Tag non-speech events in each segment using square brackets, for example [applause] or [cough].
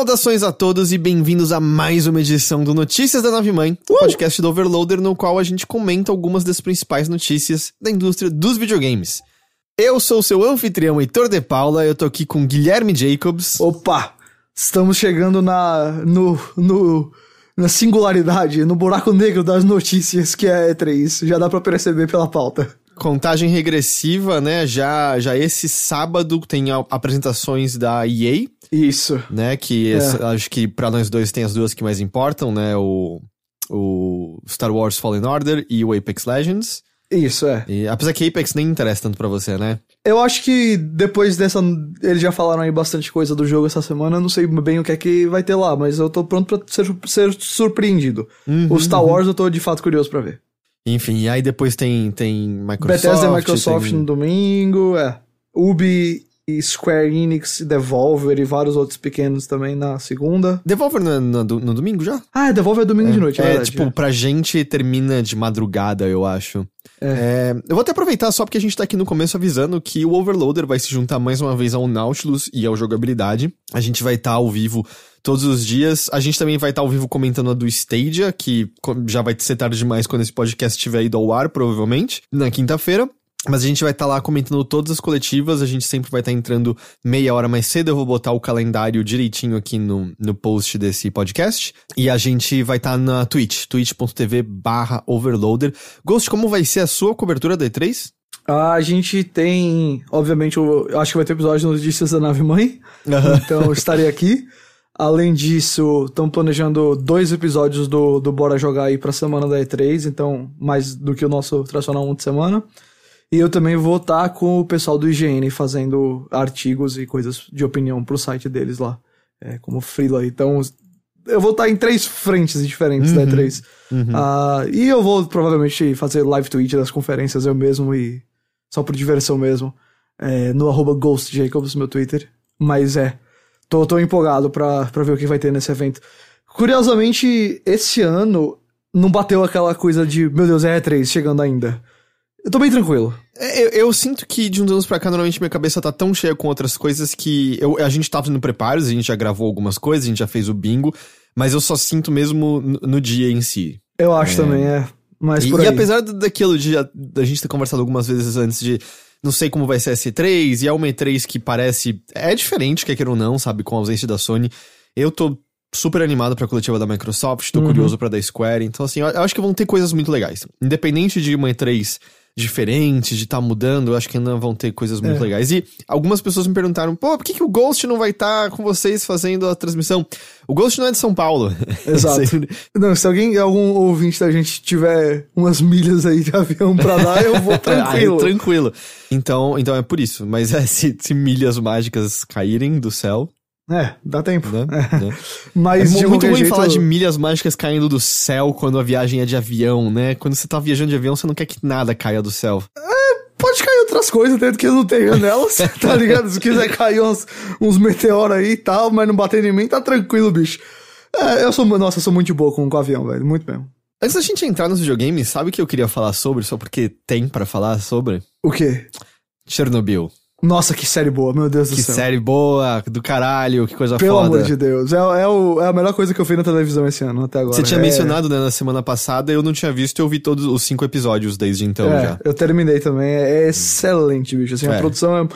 Saudações a todos e bem-vindos a mais uma edição do Notícias da Nave Mãe, uh! podcast do Overloader, no qual a gente comenta algumas das principais notícias da indústria dos videogames. Eu sou seu anfitrião Heitor de Paula, eu tô aqui com Guilherme Jacobs. Opa! Estamos chegando na no, no na singularidade, no buraco negro das notícias que é E3, já dá para perceber pela pauta. Contagem regressiva, né? Já já esse sábado tem apresentações da EA, isso. Né? Que é. acho que para nós dois tem as duas que mais importam, né? O, o Star Wars Fallen Order e o Apex Legends. Isso, é. E, apesar que Apex nem interessa tanto para você, né? Eu acho que depois dessa. Eles já falaram aí bastante coisa do jogo essa semana. Eu não sei bem o que é que vai ter lá, mas eu tô pronto pra ser, ser surpreendido. Uhum, o Star uhum. Wars eu tô de fato curioso para ver. Enfim, e aí depois tem, tem Microsoft. Bethesda e Microsoft tem... no domingo, é. Ubi Square Enix, Devolver e vários outros pequenos também na segunda. Devolver no, no, no domingo já? Ah, é, Devolver é domingo é, de noite, é, é verdade, tipo, é. pra gente termina de madrugada, eu acho. É. É, eu vou até aproveitar só porque a gente tá aqui no começo avisando que o Overloader vai se juntar mais uma vez ao Nautilus e ao Jogabilidade. A gente vai estar tá ao vivo todos os dias. A gente também vai estar tá ao vivo comentando a do Stadia, que já vai ser tarde demais quando esse podcast estiver ido ao ar, provavelmente, na quinta-feira. Mas a gente vai estar tá lá comentando todas as coletivas, a gente sempre vai estar tá entrando meia hora mais cedo. Eu vou botar o calendário direitinho aqui no, no post desse podcast. E a gente vai estar tá na Twitch, twitch.tv barra overloader. Ghost, como vai ser a sua cobertura da E3? A gente tem, obviamente, eu acho que vai ter episódio no Notícias da Nave Mãe. Uhum. Então eu estarei aqui. Além disso, estamos planejando dois episódios do, do Bora Jogar aí pra semana da E3, então mais do que o nosso tradicional um de semana. E eu também vou estar com o pessoal do IGN fazendo artigos e coisas de opinião pro site deles lá, é, como freela. Então, eu vou estar em três frentes diferentes uhum, da E3. Uhum. Uh, e eu vou provavelmente fazer live tweet das conferências eu mesmo e só por diversão mesmo. É, no arroba GhostJacobs, meu Twitter. Mas é, tô, tô empolgado pra, pra ver o que vai ter nesse evento. Curiosamente, esse ano não bateu aquela coisa de, meu Deus, é E3 chegando ainda. Eu tô bem tranquilo. É, eu, eu, sinto que de uns anos pra cá, normalmente minha cabeça tá tão cheia com outras coisas que eu, a gente tava fazendo preparos, a gente já gravou algumas coisas, a gente já fez o bingo, mas eu só sinto mesmo no, no dia em si. Eu acho é. também, é. Mas e, por aí. e apesar daquilo de da gente ter conversado algumas vezes antes de não sei como vai ser a C3, e é uma E3 que parece. É diferente, quer queira ou não, sabe, com a ausência da Sony. Eu tô super animado pra coletiva da Microsoft, tô uhum. curioso pra da Square, então assim, eu, eu acho que vão ter coisas muito legais. Independente de uma E3 diferentes, de estar tá mudando, eu acho que ainda vão ter coisas muito é. legais. E algumas pessoas me perguntaram, pô, por que, que o Ghost não vai estar tá com vocês fazendo a transmissão? O Ghost não é de São Paulo. [laughs] Exato. não, se alguém, algum ouvinte da gente tiver umas milhas aí de avião pra dar, eu vou [laughs] tranquilo. aí, tranquilo. Então, então é por isso. Mas é, se, se milhas mágicas caírem do céu, é, dá tempo. Né? É. [laughs] Mas é muito ruim jeito... falar de milhas mágicas caindo do céu quando a viagem é de avião, né? Quando você tá viajando de avião, você não quer que nada caia do céu. É, pode cair outras coisas dentro que eu não tenho nelas, [laughs] tá ligado? Se quiser cair uns, uns meteoros aí e tal, mas não bater em mim, tá tranquilo, bicho. É, eu sou, nossa, eu sou muito boa com, com avião, velho, muito mesmo. Antes da gente entrar nos videogames, sabe o que eu queria falar sobre, só porque tem para falar sobre? O quê? Chernobyl. Nossa, que série boa, meu Deus que do céu. Que série boa, do caralho, que coisa Pelo foda. Pelo amor de Deus. É, é, o, é, a melhor coisa que eu vi na televisão esse ano, até agora. Você tinha é... mencionado, né, na semana passada, eu não tinha visto e eu vi todos os cinco episódios desde então é, já. Eu terminei também. É excelente, bicho. Assim, a é. produção é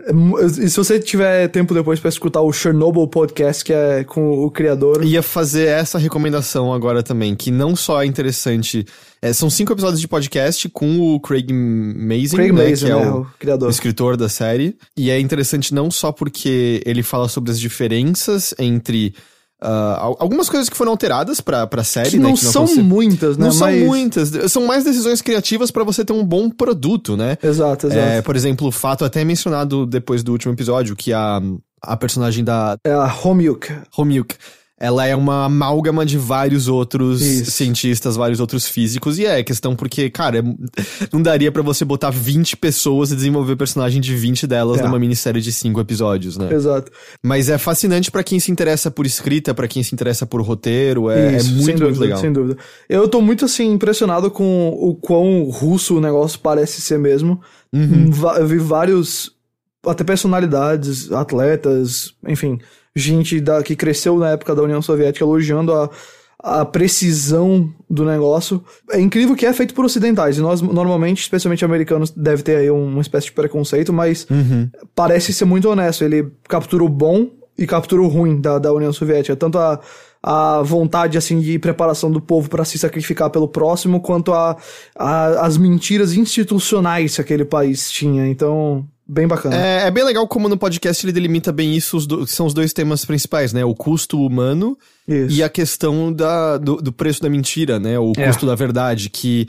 e se você tiver tempo depois para escutar o Chernobyl podcast, que é com o criador. Ia fazer essa recomendação agora também, que não só é interessante. É, são cinco episódios de podcast com o Craig Mazin, Craig né, Mazin que é, o, o, criador. o escritor da série. E é interessante não só porque ele fala sobre as diferenças entre Uh, algumas coisas que foram alteradas pra, pra série, que né? Não que não são muitas, né? Não Mas... são muitas. São mais decisões criativas para você ter um bom produto, né? Exato, exato. É, por exemplo, o fato até mencionado depois do último episódio, que a, a personagem da... É a Homiuk. Homiuk ela é uma amálgama de vários outros Isso. cientistas, vários outros físicos, e é questão porque, cara, [laughs] não daria para você botar 20 pessoas e desenvolver personagem de 20 delas é. numa minissérie de 5 episódios, né? Exato. Mas é fascinante para quem se interessa por escrita, para quem se interessa por roteiro, é, Isso, é muito, dúvida, muito legal. Sem dúvida. Eu tô muito, assim, impressionado com o quão russo o negócio parece ser mesmo. Uhum. Eu vi vários, até personalidades, atletas, enfim gente da, que cresceu na época da União Soviética elogiando a, a precisão do negócio. É incrível que é feito por ocidentais, e nós, normalmente, especialmente americanos, deve ter aí uma espécie de preconceito, mas Uhum. parece ser muito honesto. Ele captura o bom e captura o ruim da, da União Soviética. Tanto a, a vontade, assim, de preparação do povo para se sacrificar pelo próximo, quanto a, a, as mentiras institucionais que aquele país tinha. Então, bem bacana. É, é bem legal como no podcast ele delimita bem isso, os do- são os dois temas principais, né? O custo humano Isso. e a questão da, do, do preço da mentira, né? O É. custo da verdade, que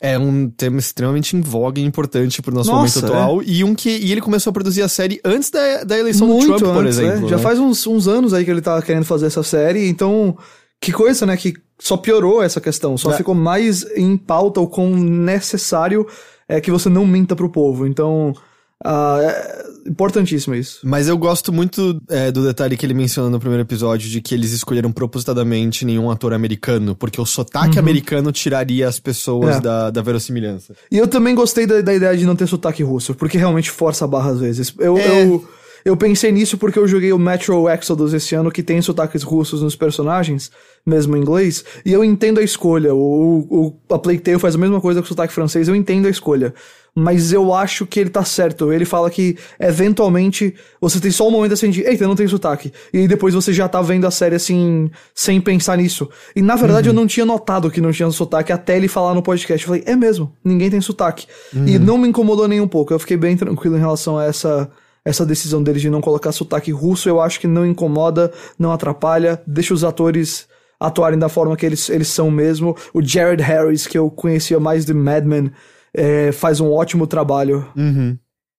é um tema extremamente em voga e importante pro nosso Nossa, momento atual. E um que e ele começou a produzir a série antes da, da eleição Muito do Trump, por antes, exemplo. né? Já né? faz uns, uns anos aí que ele tá querendo fazer essa série, então. Que coisa, né? Que só piorou essa questão, só É. ficou mais em pauta o quão necessário é que você não minta pro povo. Então, ah, é importantíssimo isso. Mas eu gosto muito é, do detalhe que ele menciona no primeiro episódio de que eles escolheram propositadamente nenhum ator americano, porque o sotaque americano tiraria as pessoas Uhum. É. da, da verossimilhança. E eu também gostei da, da ideia de não ter sotaque russo, porque realmente força a barra às vezes. Eu, É. eu, eu pensei nisso porque eu joguei o Metro Exodus esse ano, que tem sotaques russos nos personagens, mesmo em inglês, e eu entendo a escolha. O, o, a Playtale faz a mesma coisa com o sotaque francês, eu entendo a escolha. Mas eu acho que ele tá certo. Ele fala que, eventualmente, você tem só um momento assim de, eita, não tem sotaque. E aí depois você já tá vendo a série assim, sem pensar nisso. E na verdade eu não tinha notado que não tinha sotaque até ele falar no podcast. Eu falei, é mesmo, ninguém tem sotaque. E não me incomodou nem um pouco. Eu fiquei bem tranquilo em relação a essa, essa decisão deles de não colocar sotaque russo. Eu acho que não incomoda, não atrapalha, deixa os atores atuarem da forma que eles, eles são mesmo. O Jared Harris, que eu conhecia mais de Mad Men, é, faz um ótimo trabalho. Uhum.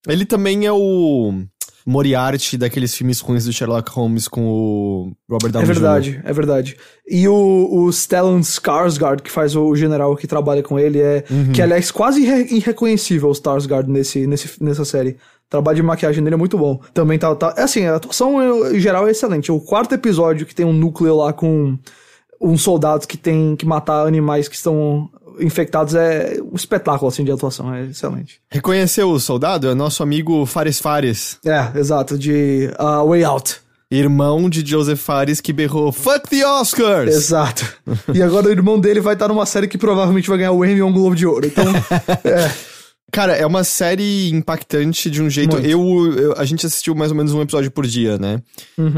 Ele também é o Moriarty daqueles filmes ruins do Sherlock Holmes com o Robert É Downey Jr. verdade, é verdade. E o, o Stellan Skarsgård, que faz o general que trabalha com ele, é que aliás quase irre- irreconhecível o Skarsgård nesse, nesse, nessa série. O trabalho de maquiagem dele é muito bom. Também tá, tá assim, a atuação em geral é excelente. O quarto episódio que tem um núcleo lá com uns soldados que tem que matar animais que estão infectados é um espetáculo assim de atuação, é excelente. Reconheceu o soldado? É nosso amigo Fares Fares, É, exato, de ah, Way Out. irmão de Joseph Fares que berrou Fuck the Oscars! Exato. e agora o irmão dele vai estar numa série que provavelmente vai ganhar o Emmy ou um Globo de Ouro. Então, [laughs] é, Cara, é uma série impactante de um jeito. Eu, eu- A gente assistiu mais ou menos um episódio por dia, né?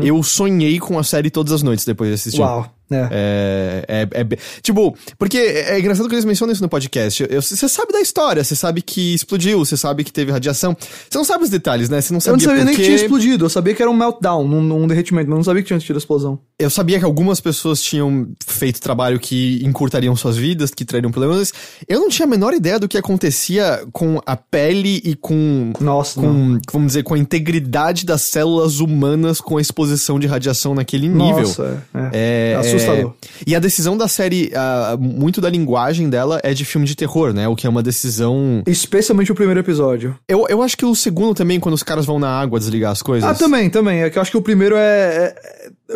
Eu sonhei com a série todas as noites depois de assistir. Uhum. uau. É. É, é, é Tipo, porque é é engraçado que eles mencionam isso no podcast. Eu- Você sabe da história, você sabe que explodiu, você sabe que teve radiação. Você não sabe os detalhes, né? Você não Eu sabia não sabia nem por que tinha explodido, eu sabia que era um meltdown, um, um derretimento, mas não sabia que tinha tido explosão. Eu sabia que algumas pessoas tinham feito trabalho que encurtariam suas vidas, que trariam problemas. Eu não tinha a menor ideia do que acontecia com a pele e com. Nossa, não. Com, vamos dizer, com a integridade das células humanas com a exposição de radiação naquele nível. Nossa, é, é. É, Assustador. E a decisão da série, muito da linguagem dela é de filme de terror, né? O que é uma decisão. Especialmente o primeiro episódio. Eu, eu acho que o segundo também, quando os caras vão na água desligar as coisas. Ah, também, também. É que eu acho que o primeiro é. É,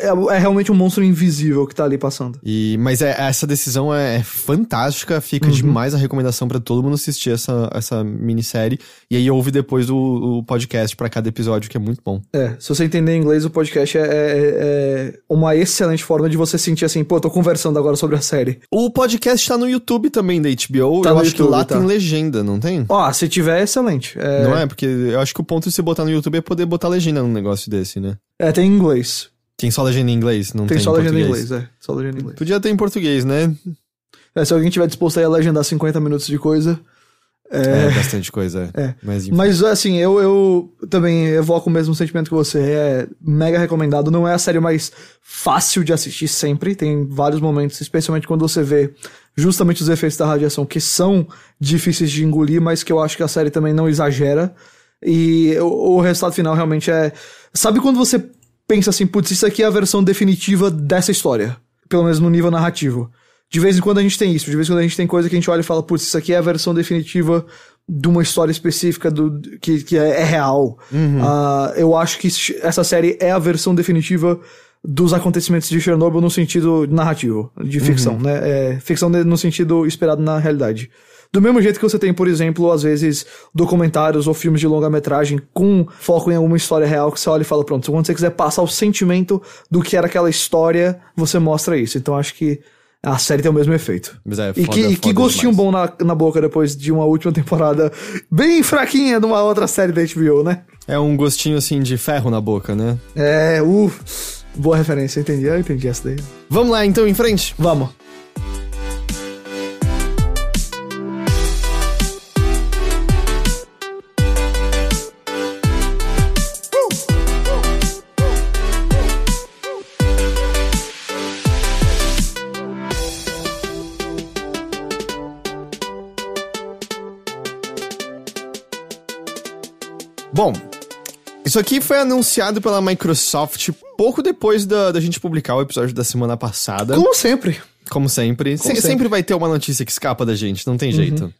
é, é realmente um monstro invisível que tá ali passando. E, mas é, essa decisão é, fantástica, fica Uhum. demais a recomendação pra todo mundo assistir essa, essa minissérie. E aí ouve depois o, o podcast pra cada episódio, que é muito bom. É, se você entender inglês, o podcast é, é- é uma excelente forma de você sentir assim, pô, tô conversando agora sobre a série. O podcast tá no YouTube também da HBO. Tá eu no acho YouTube, que lá tá. tem legenda, não tem? Ó, se tiver, é excelente. É, Não é? Porque eu acho que o ponto de você botar no YouTube é poder botar legenda num negócio desse, né? é, tem em inglês. Tem só legenda em inglês, não tem, Tem, só legenda em inglês, é. Só legenda em inglês. Podia ter em português, né? É, se alguém tiver disposto aí a legendar 50 minutos de coisa. É, bastante coisa. É. Mas. Mas assim, eu, eu também evoco o mesmo sentimento que você. É mega recomendado. Não é a série mais fácil de assistir sempre. Tem vários momentos, especialmente quando você vê justamente os efeitos da radiação, que são difíceis de engolir, mas que eu acho que a série também não exagera. E o, o resultado final realmente é. Sabe quando você pensa assim, putz, isso aqui é a versão definitiva dessa história? Pelo menos no nível narrativo. De vez em quando a gente tem isso, de vez em quando a gente tem coisa que a gente olha e fala, putz, isso aqui é a versão definitiva de uma história específica do, que, que é, é real. Ah, eu acho que essa série é a versão definitiva dos acontecimentos de Chernobyl no sentido narrativo, de ficção, né? É, ficção no sentido esperado na realidade. Do mesmo jeito que você tem, por exemplo, às vezes, documentários ou filmes de longa-metragem com foco em alguma história real que você olha e fala, pronto, quando você quiser passar o sentimento do que era aquela história, você mostra isso. Então acho que a série tem o mesmo efeito. Mas é, e foda, que, e que foda gostinho demais. bom na, na boca depois de uma última temporada bem fraquinha de uma outra série da HBO, né? É um gostinho assim de ferro na boca, né? É, uh, boa referência, entendi, eu entendi essa daí. Vamos lá então em frente? Vamos. Bom, isso aqui foi anunciado pela Microsoft pouco depois da, da gente publicar o episódio da semana passada. Como sempre. Como sempre. Se- sempre. sempre. vai ter uma notícia que escapa da gente, não tem jeito.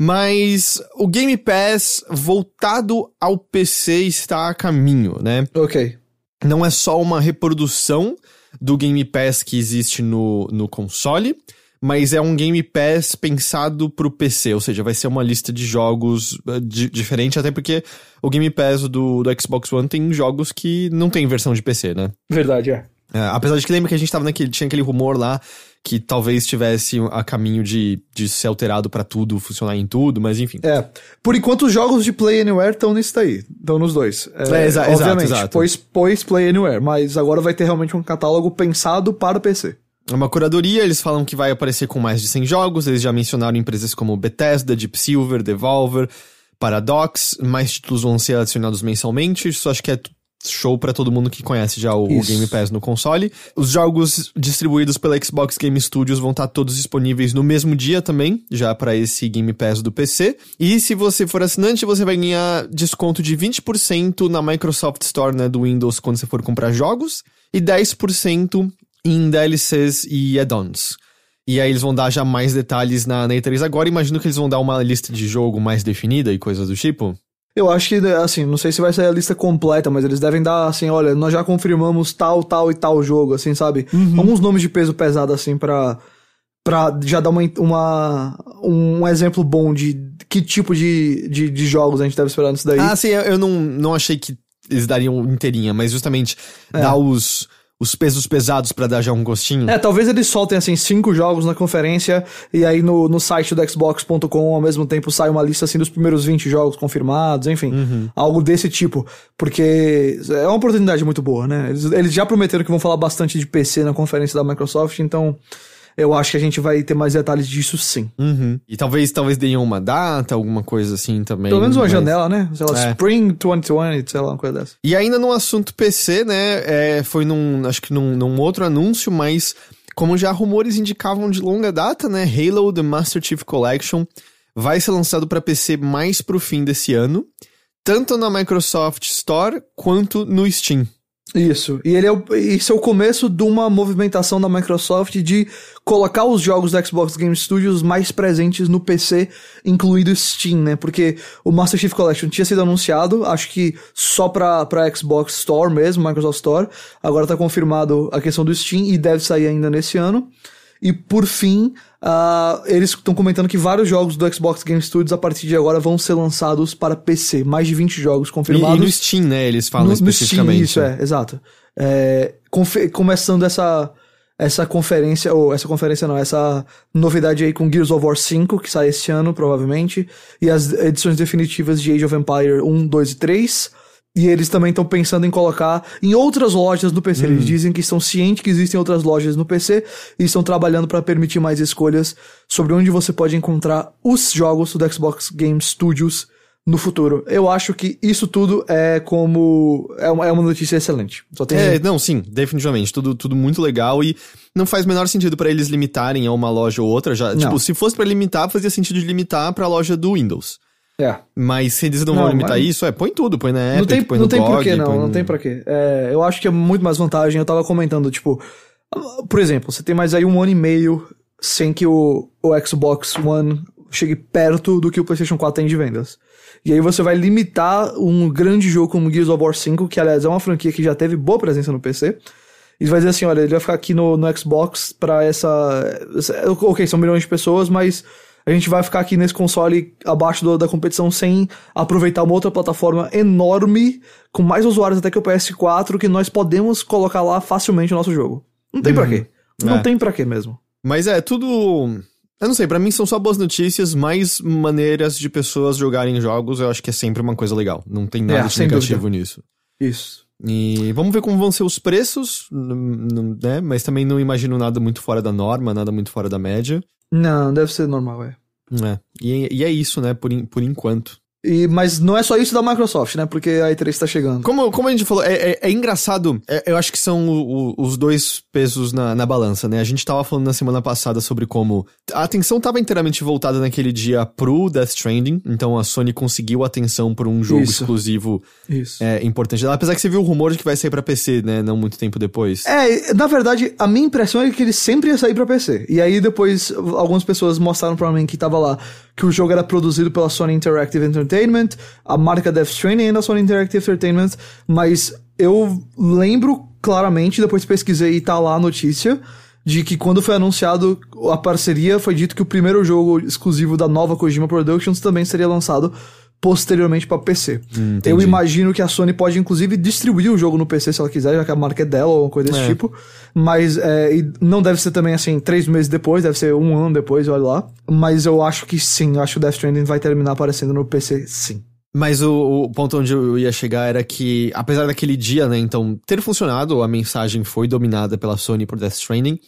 Mas o Game Pass voltado ao PC está a caminho, né? Ok. Não é só uma reprodução do Game Pass que existe no, no console, mas é um Game Pass pensado pro PC, ou seja, vai ser uma lista de jogos eh, di- diferente, até porque o Game Pass do, do Xbox One tem jogos que não tem versão de PC, né? Verdade, é. É, apesar de que lembra que a gente tava naquele. Tinha aquele rumor lá que talvez tivesse a caminho de, de ser alterado pra tudo, funcionar em tudo, mas enfim. É. Por enquanto, os jogos de Play Anywhere estão nisso daí. Estão nos dois. É, exa- exato, obviamente, exato. Pois, pois Play Anywhere. Mas agora vai ter realmente um catálogo pensado para o PC. É uma curadoria, eles falam que vai aparecer com mais de 100 jogos, eles já mencionaram empresas como Bethesda, Deep Silver, Devolver, Paradox, mais títulos vão ser adicionados mensalmente, isso acho que é show pra todo mundo que conhece já o, o. Game Pass no console. Os jogos distribuídos pela Xbox Game Studios vão estar todos disponíveis no mesmo dia também, já pra esse Game Pass do PC. E se você for assinante, você vai ganhar desconto de 20% na Microsoft Store né, do Windows quando você for comprar jogos e 10% em DLCs e add-ons. E aí eles vão dar já mais detalhes na, na E3 agora. Imagino que eles vão dar uma lista de jogo mais definida e coisas do tipo. Eu acho que, assim, não sei se vai sair a lista completa, mas eles devem dar, assim, olha, nós já confirmamos tal, tal e tal jogo, assim, sabe? Alguns nomes de peso pesado, assim, pra, pra já dar uma, uma, um exemplo bom de que tipo de, de, de jogos a gente deve esperar nisso daí. Ah, sim, eu eu não, não achei que eles dariam inteirinha, mas justamente dar os, os pesos pesados pra dar já um gostinho. É, talvez eles soltem, assim, cinco jogos na conferência e aí no, no site do Xbox.com ao mesmo tempo sai uma lista, assim, dos primeiros 20 jogos confirmados, enfim. Algo desse tipo. Porque é uma oportunidade muito boa, né? Eles, eles já prometeram que vão falar bastante de PC na conferência da Microsoft, então eu acho que a gente vai ter mais detalhes disso sim. Uhum. E talvez, talvez deem uma data, alguma coisa assim também. Pelo menos uma mas- janela, né? Sei lá, É. Spring 2020, sei lá, uma coisa dessa. E ainda no assunto PC, né? é, foi num. Acho que num, num outro anúncio, mas como já rumores indicavam de longa data, né? Halo The Master Chief Collection vai ser lançado para PC mais pro fim desse ano, tanto na Microsoft Store quanto no Steam. Isso. E ele é o, isso é o começo de uma movimentação da Microsoft de colocar os jogos da Xbox Game Studios mais presentes no PC, incluído Steam, né? Porque o Master Chief Collection tinha sido anunciado, acho que só pra, pra Xbox Store mesmo, Microsoft Store. Agora tá confirmado a questão do Steam e deve sair ainda nesse ano. E por fim, ah, eles estão comentando que vários jogos do Xbox Game Studios a partir de agora vão ser lançados para PC. Mais de 20 jogos E, e confirmados. no Steam, né? Eles falam No- no especificamente. Steam, isso, é, exato. É, começando essa, essa conferência, ou essa conferência não, essa novidade aí com Gears of War 5, que sai esse ano, provavelmente, e as edições definitivas de Age of Empire 1, 2 e 3. E eles também estão pensando em colocar em outras lojas no PC. Eles dizem que estão cientes que existem outras lojas no PC e estão trabalhando para permitir mais escolhas sobre onde você pode encontrar os jogos do Xbox Game Studios no futuro. Eu acho que isso tudo é como. É uma, é uma notícia excelente. Só tem. É, não, sim, definitivamente. Tudo, tudo muito legal e não faz o menor sentido pra eles limitarem a uma loja ou outra. Já, Não. tipo, se fosse pra limitar, fazia sentido de limitar pra loja do Windows. É. Mas se eles não, Não, vão limitar mas- isso, é, põe tudo, põe na Não Epic, tem, põe não no tem GOG, porquê, não. põe Não tem porquê. É, eu acho que é muito mais vantagem. Eu tava comentando, tipo. Por exemplo, você tem mais aí um ano e meio sem que o, o Xbox One chegue perto do que o PlayStation 4 tem de vendas. E aí você vai limitar um grande jogo como Gears of War 5, que aliás é uma franquia que já teve boa presença no PC. E vai dizer assim, olha, ele vai ficar aqui no, no Xbox pra essa, essa- Ok, são milhões de pessoas, mas a gente vai ficar aqui nesse console abaixo do, da competição sem aproveitar uma outra plataforma enorme, com mais usuários até que o PS4, que nós podemos colocar lá facilmente o nosso jogo. Não tem uhum. pra quê. Não é. tem pra quê mesmo. Mas é, tudo. Eu não sei, para mim são só boas notícias, mais maneiras de pessoas jogarem jogos, eu acho que é sempre uma coisa legal. Não tem nada é, de negativo dúvida. nisso. Isso. E vamos ver como vão ser os preços, né? Mas também não imagino nada muito fora da norma, nada muito fora da média. Não, deve ser normal, é. É. E, e é isso, né, por, por enquanto. E, mas não é só isso da Microsoft, né? Porque a E3 tá chegando. Como, como a gente falou, é, é, é engraçado. É, eu acho que são o, o, os dois pesos na, na balança, né? A gente tava falando na semana passada sobre como a atenção tava inteiramente voltada naquele dia pro Death Stranding. Então a Sony conseguiu atenção por um jogo isso. exclusivo isso. É, importante. Apesar que você viu o rumor de que vai sair pra PC, né? Não muito tempo depois. É, na verdade, a minha impressão é que ele sempre ia sair pra PC. E aí depois algumas pessoas mostraram pra mim que tava lá que o jogo era produzido pela Sony Interactive Entertainment, a marca Death Stranding e a Sony Interactive Entertainment, mas eu lembro claramente, depois pesquisei e tá lá a notícia, de que quando foi anunciado a parceria, foi dito que o primeiro jogo exclusivo da nova Kojima Productions também seria lançado posteriormente para PC. Hum, eu imagino que a Sony pode inclusive distribuir o jogo no PC se ela quiser, já que a marca é dela ou coisa desse é. tipo. Mas é, não deve ser também assim, três meses depois, deve ser um ano depois, olha lá. Mas eu acho que sim, eu acho que o Death Stranding vai terminar aparecendo no PC, sim. Mas o, o, ponto onde eu ia chegar era que, apesar daquele dia, né, então, ter funcionado, a mensagem foi dominada pela Sony por Death Stranding.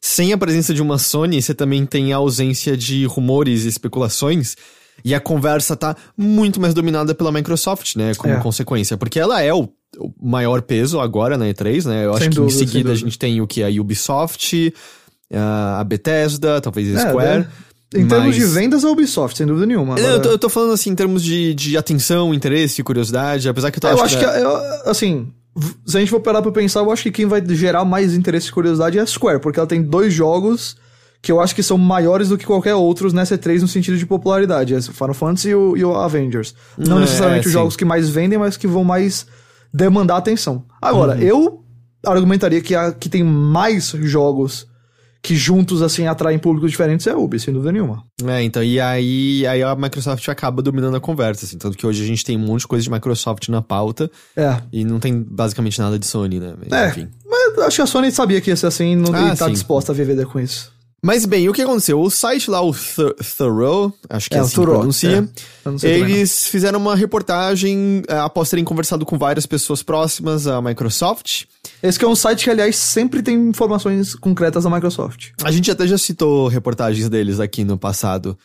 Sem a presença de uma Sony, você também tem a ausência de rumores e especulações e a conversa tá muito mais dominada pela Microsoft, né? Como é. consequência. Porque ela é o, o, maior peso agora na E3, né? Eu sem acho dúvida, que em seguida a gente tem o que? A Ubisoft, a Bethesda, talvez a é, Square. Em termos mas... de vendas, a Ubisoft, sem dúvida nenhuma. Agora... Eu, tô, eu, tô, falando assim, em termos de, de atenção, interesse, curiosidade, apesar que eu tô é, Eu acho que, é, eu, assim, se a gente for parar pra pensar, eu acho que quem vai gerar mais interesse e curiosidade é a Square, porque ela tem dois jogos que eu acho que são maiores do que qualquer outros nessa E3 no sentido de popularidade. É o Final Fantasy e o, e o Avengers. Não é, necessariamente os jogos que mais vendem, mas que vão mais demandar atenção. Agora, uhum. eu argumentaria que a que tem mais jogos que juntos, assim, atraem públicos diferentes é a Ubi, sem dúvida nenhuma. É, então, e aí, aí a Microsoft acaba dominando a conversa, assim, tanto que hoje a gente tem um monte de coisa de Microsoft na pauta. É. E não tem basicamente nada de Sony, né? Mas, é, enfim. mas acho que a Sony sabia que ia ser assim não, ah, e tá sim. disposta a viver com isso. Mas bem, o que aconteceu? O site lá, o Th Thoreau, acho que é, é assim Thoreau, pronuncia, é. eles fizeram uma reportagem é, após terem conversado com várias pessoas próximas à Microsoft. Esse é um site que, aliás, sempre tem informações concretas da Microsoft. A gente até já citou reportagens deles aqui no passado.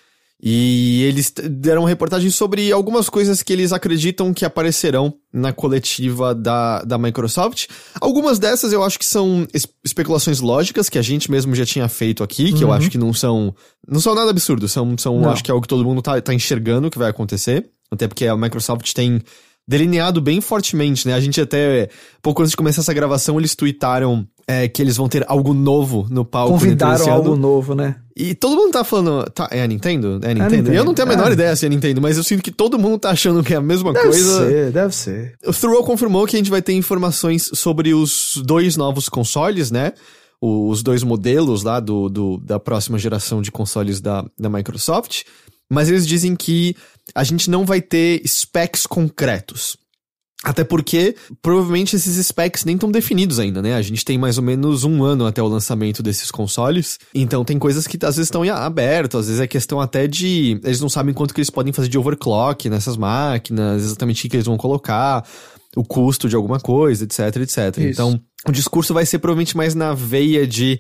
E eles deram reportagens sobre algumas coisas que eles acreditam que aparecerão na coletiva da, da Microsoft. Algumas dessas eu acho que são especulações lógicas que a gente mesmo já tinha feito aqui, que uhum. eu acho que não são não são nada absurdo, são, são acho que é algo que todo mundo tá, tá enxergando que vai acontecer. Até porque a Microsoft tem delineado bem fortemente, né? A gente até, pouco antes de começar essa gravação, eles tweetaram é, que eles vão ter algo novo no palco. Convidaram algo novo, né? E todo mundo tá falando, tá, é a Nintendo? É a Nintendo? É a Nintendo. Eu não tenho a menor é. ideia se é a Nintendo, mas eu sinto que todo mundo tá achando que é a mesma deve coisa. Deve ser, deve ser. O Thoreau confirmou que a gente vai ter informações sobre os dois novos consoles, né? Os dois modelos lá do, do da próxima geração de consoles da, da Microsoft. Mas eles dizem que a gente não vai ter specs concretos. Até porque, provavelmente, esses specs nem estão definidos ainda, né? A gente tem mais ou menos um ano até o lançamento desses consoles. Então, tem coisas que às vezes estão abertas, às vezes é questão até de. Eles não sabem quanto que eles podem fazer de overclock nessas máquinas, exatamente o que eles vão colocar, o custo de alguma coisa, etc, etc. Isso. Então, o discurso vai ser provavelmente mais na veia de.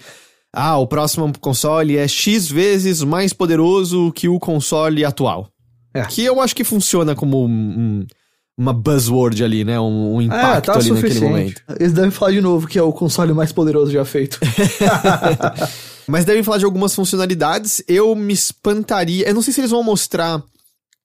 Ah, o próximo console é X vezes mais poderoso que o console atual. É. Que eu acho que funciona como um, um uma buzzword ali, né? Um, um impacto é, tá ali suficiente. naquele momento. Eles devem falar de novo que é o console mais poderoso já feito. [laughs] Mas devem falar de algumas funcionalidades. Eu me espantaria. Eu não sei se eles vão mostrar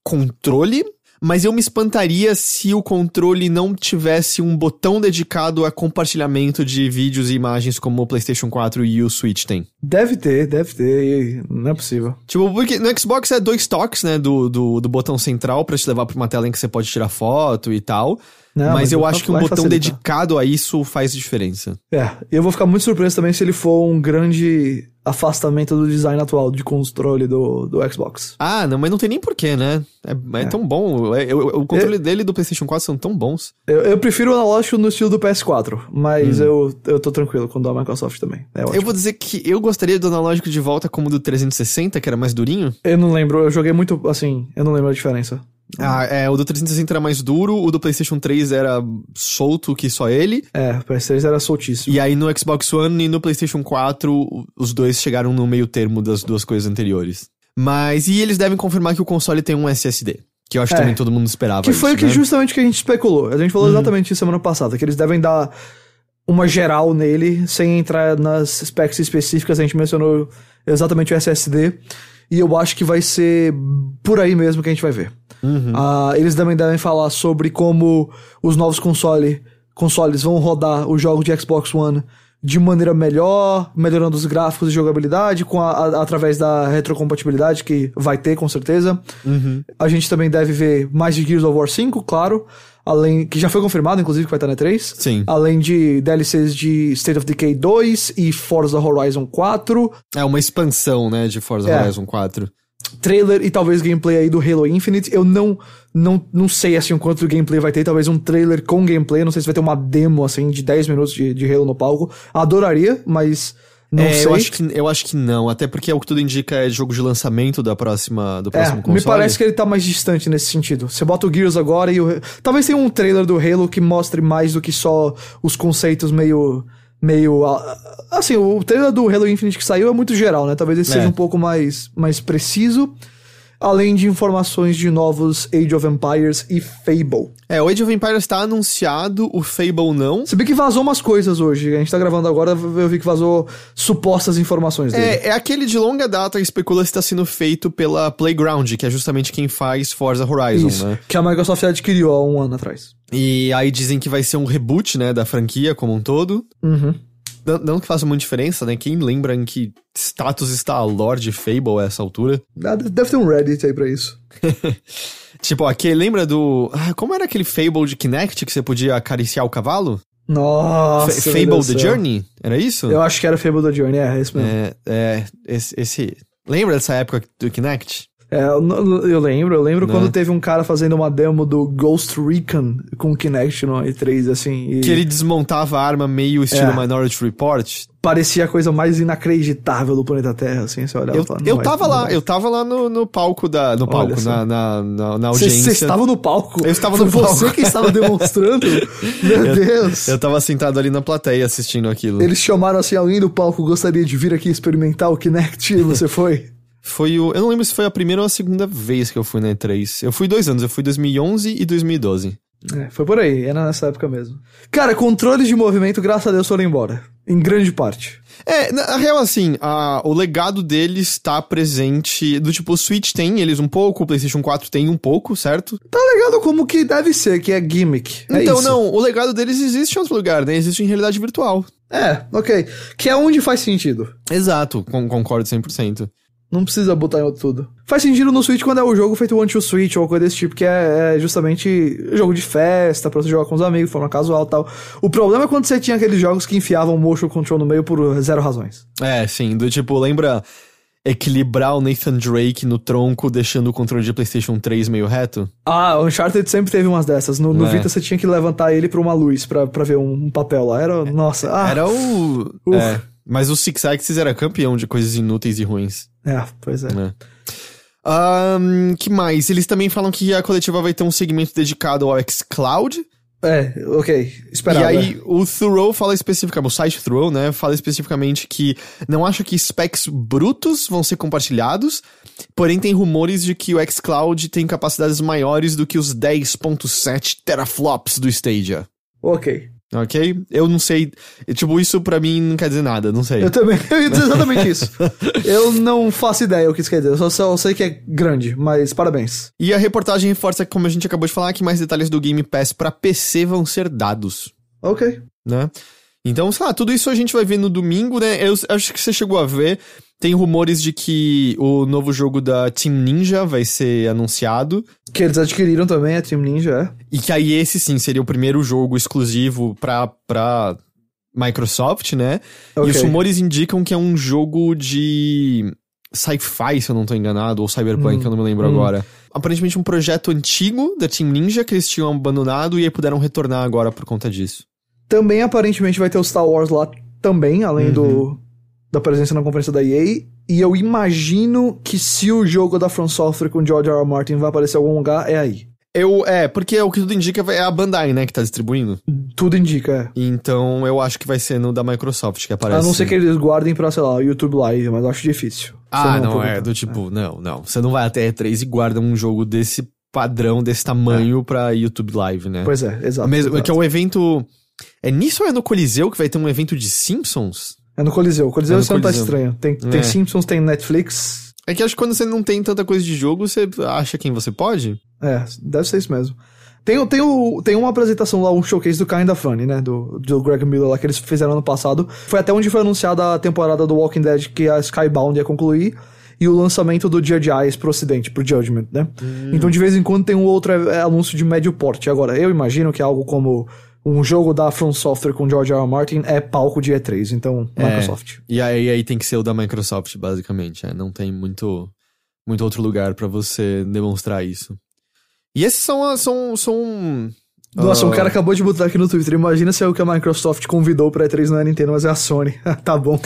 controle mas eu me espantaria se o controle não tivesse um botão dedicado a compartilhamento de vídeos e imagens como o PlayStation 4 e o Switch tem. Deve ter, deve ter, não é possível. Tipo, porque no Xbox é dois toques, né, do, do, do botão central para te levar pra uma tela em que você pode tirar foto e tal. Não, mas, mas eu acho que um botão dedicado a isso faz diferença. É, eu vou ficar muito surpreso também se ele for um grande afastamento do design atual de controle do, do Xbox. Ah, não, mas não tem nem porquê, né? É, é, é. tão bom. É, o controle dele e do PlayStation 4 são tão bons. Eu, eu, prefiro o analógico no estilo do PS4, mas hum. eu, eu tô tranquilo com o da Microsoft também. É eu vou dizer que eu gostaria do analógico de volta como do 360, que era mais durinho. Eu não lembro, eu joguei muito assim, eu não lembro a diferença. Ah, é, o do 360 era mais duro, o do PlayStation 3 era solto que só ele. É, o PS3 era soltíssimo. E aí no Xbox One e no PlayStation 4, os dois chegaram no meio termo das duas coisas anteriores. Mas, e eles devem confirmar que o console tem um SSD. Que eu acho que é, também todo mundo esperava. Que foi isso, que né? justamente que a gente especulou. A gente falou uhum. exatamente isso semana passada, que eles devem dar uma geral nele, sem entrar nas specs específicas. A gente mencionou exatamente o SSD. E eu acho que vai ser por aí mesmo que a gente vai ver. Uhum. Uh, eles também devem falar sobre como os novos console, consoles vão rodar os jogos de Xbox One de maneira melhor, melhorando os gráficos e jogabilidade, com a, a, através da retrocompatibilidade que vai ter com certeza. Uhum. A gente também deve ver mais de Gears of War 5, claro. Além, que já foi confirmado, inclusive, que vai estar na 3. Sim. Além de DLCs de State of Decay 2 e Forza Horizon 4. É uma expansão, né, de Forza é. Horizon 4 trailer e talvez gameplay aí do Halo Infinite. Eu não não, não sei assim o quanto gameplay vai ter, talvez um trailer com gameplay, não sei se vai ter uma demo assim de 10 minutos de, de Halo no palco. Adoraria, mas não é, sei. Eu acho, que, eu acho que não, até porque é o que tudo indica é jogo de lançamento da próxima, do próximo é, console. Me parece que ele tá mais distante nesse sentido. Você bota o Gears agora e o. Talvez tenha um trailer do Halo que mostre mais do que só os conceitos meio meio. Assim, o trailer do Halo Infinite que saiu é muito geral, né? Talvez esse é. seja um pouco mais, mais preciso. Além de informações de novos Age of Empires e Fable. É, o Age of Empires está anunciado, o Fable não. Se bem que vazou umas coisas hoje. A gente tá gravando agora, eu vi que vazou supostas informações dele. É, é aquele de longa data que especula se está sendo feito pela Playground, que é justamente quem faz Forza Horizon, Isso, né? Que a Microsoft adquiriu há um ano atrás. E aí dizem que vai ser um reboot, né, da franquia como um todo. Uhum. Não, não que faça muita diferença, né? Quem lembra em que status está a Lord Fable a essa altura? Ah, deve ter um Reddit aí pra isso. [laughs] tipo, aqui, lembra do. Ah, como era aquele Fable de Kinect que você podia acariciar o cavalo? Nossa! F Fable The Journey? Era isso? Eu acho que era Fable The Journey, é, é isso mesmo. É, é esse, esse. Lembra dessa época do Kinect? É, eu lembro, eu lembro né? quando teve um cara fazendo uma demo do Ghost Recon com Kinect no E3, assim. E... Que ele desmontava a arma meio estilo é. Minority Report. Parecia a coisa mais inacreditável do planeta Terra, assim, você olhava Eu, fala, eu tava lá, eu tava lá no, no palco da. No palco, na, na, na, na, audiência. Você estava no palco? Eu estava no Foi palco. Você que estava demonstrando? [laughs] Meu eu, Deus! Eu tava sentado ali na plateia assistindo aquilo. Eles chamaram assim alguém do palco, gostaria de vir aqui experimentar o Kinect e você foi? Foi o. Eu não lembro se foi a primeira ou a segunda vez que eu fui na E3. Eu fui dois anos, eu fui 2011 e 2012. É, foi por aí, era nessa época mesmo. Cara, controles de movimento, graças a Deus, foram embora. Em grande parte. É, na real, assim, a, o legado deles está presente. Do tipo, o Switch tem eles um pouco, o PlayStation 4 tem um pouco, certo? Tá legado como que deve ser, que é gimmick. É então, isso. não, o legado deles existe em outro lugar, né? Existe em realidade virtual. É, ok. Que é onde faz sentido. Exato, concordo 100%. Não precisa botar em outro tudo. Faz sentido no Switch quando é o jogo feito one to Switch ou coisa desse tipo, que é, é, justamente jogo de festa, pra você jogar com os amigos, de forma casual e tal. O problema é quando você tinha aqueles jogos que enfiavam motion control no meio por zero razões. É, sim, do tipo, lembra equilibrar o Nathan Drake no tronco, deixando o controle de PlayStation 3 meio reto? Ah, o Uncharted sempre teve umas dessas. No, no é. Vita você tinha que levantar ele pra uma luz pra, pra ver um, papel lá. Era, nossa. Ah, era o. É. Mas o Six Axis era campeão de coisas inúteis e ruins. É, pois é. é. Um, que mais? Eles também falam que a coletiva vai ter um segmento dedicado ao xCloud. É, ok, esperava. E aí, o Thoreau fala especificamente, o site Thoreau, né, fala especificamente que não acha que specs brutos vão ser compartilhados, porém tem rumores de que o xCloud tem capacidades maiores do que os 10.7 teraflops do Stadia. Ok. Ok? Eu não sei. Tipo, isso pra mim não quer dizer nada, não sei. Eu também. [laughs] Eu ia dizer exatamente isso. eu não faço ideia o que isso quer dizer. Eu só, só sei que é grande, mas parabéns. E a reportagem reforça, como a gente acabou de falar, que mais detalhes do Game Pass pra PC vão ser dados. Ok. Né? Então, sei lá, tudo isso a gente vai ver no domingo, né? Eu acho que você chegou a ver. Tem rumores de que o novo jogo da Team Ninja vai ser anunciado. Que eles adquiriram também, a Team Ninja, é. E que aí esse sim seria o primeiro jogo exclusivo pra, pra Microsoft, né? Okay. E os rumores indicam que é um jogo de sci-fi, se eu não tô enganado, ou cyberpunk, hum. eu não me lembro hum. agora. Aparentemente um projeto antigo da Team Ninja que eles tinham abandonado e aí puderam retornar agora por conta disso. Também aparentemente vai ter o Star Wars lá também, além uhum. do da presença na conferência da EA. E eu imagino que se o jogo da From Software com George R. R. Martin vai aparecer em algum lugar, é aí. Eu, é, porque o que tudo indica é a Bandai, né, que tá distribuindo. Tudo indica, é. Então eu acho que vai ser no da Microsoft que aparece. A não ser que eles guardem pra, sei lá, o YouTube Live, mas eu acho difícil. Ah, não, não é, do tipo, é. não, não. Você não vai até E3 e guarda um jogo desse padrão, desse tamanho é. pra YouTube Live, né? Pois é, exato. Mesmo, exato. Que é um evento... É nisso ou é no Coliseu que vai ter um evento de Simpsons? É no Coliseu. O Coliseu, é no Coliseu. tá estranho. Tem, é. tem Simpsons, tem Netflix. É que acho que quando você não tem tanta coisa de jogo, você acha quem você pode? É, deve ser isso mesmo. Tem, tem, o, tem uma apresentação lá, um showcase do Kinda Funny, né? Do, do Greg Miller lá que eles fizeram ano passado. Foi até onde foi anunciada a temporada do Walking Dead que a Skybound ia concluir. E o lançamento do Judge Eyes pro ocidente, pro Judgment, né? Hum. Então de vez em quando tem um outro anúncio de médio porte. Agora, eu imagino que é algo como um jogo da From Software com George R. R. Martin é palco de E3, então é, Microsoft. E aí, aí tem que ser o da Microsoft, basicamente. É, não tem muito, muito outro lugar para você demonstrar isso. E esses são. são, são nossa, uh... um cara acabou de botar aqui no Twitter. Imagina se é o que a Microsoft convidou pra E3 não é a Nintendo, mas é a Sony. [laughs] tá bom.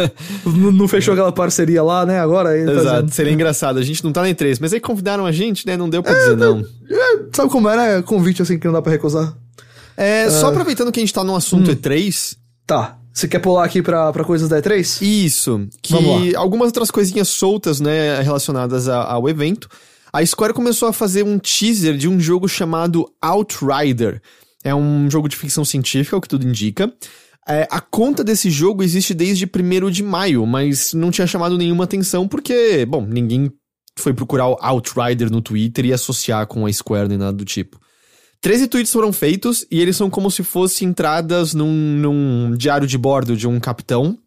[laughs] não, fechou aquela parceria lá, né? Agora. Tá Exato, tá seria engraçado. A gente não tá na E3, mas aí convidaram a gente, né? Não deu pra é, dizer não. É, sabe como era? Convite assim que não dá pra recusar. É, uh... só aproveitando que a gente tá no assunto hum. E3. Tá. Você quer pular aqui pra, pra coisas da E3? Isso. Que algumas outras coisinhas soltas, né, relacionadas a, ao evento a Square começou a fazer um teaser de um jogo chamado Outrider. É um jogo de ficção científica, o que tudo indica. É, a conta desse jogo existe desde 1 de maio, mas não tinha chamado nenhuma atenção porque, bom, ninguém foi procurar o Outrider no Twitter e associar com a Square nem nada do tipo. 13 tweets foram feitos e eles são como se fossem entradas num, num diário de bordo de um capitão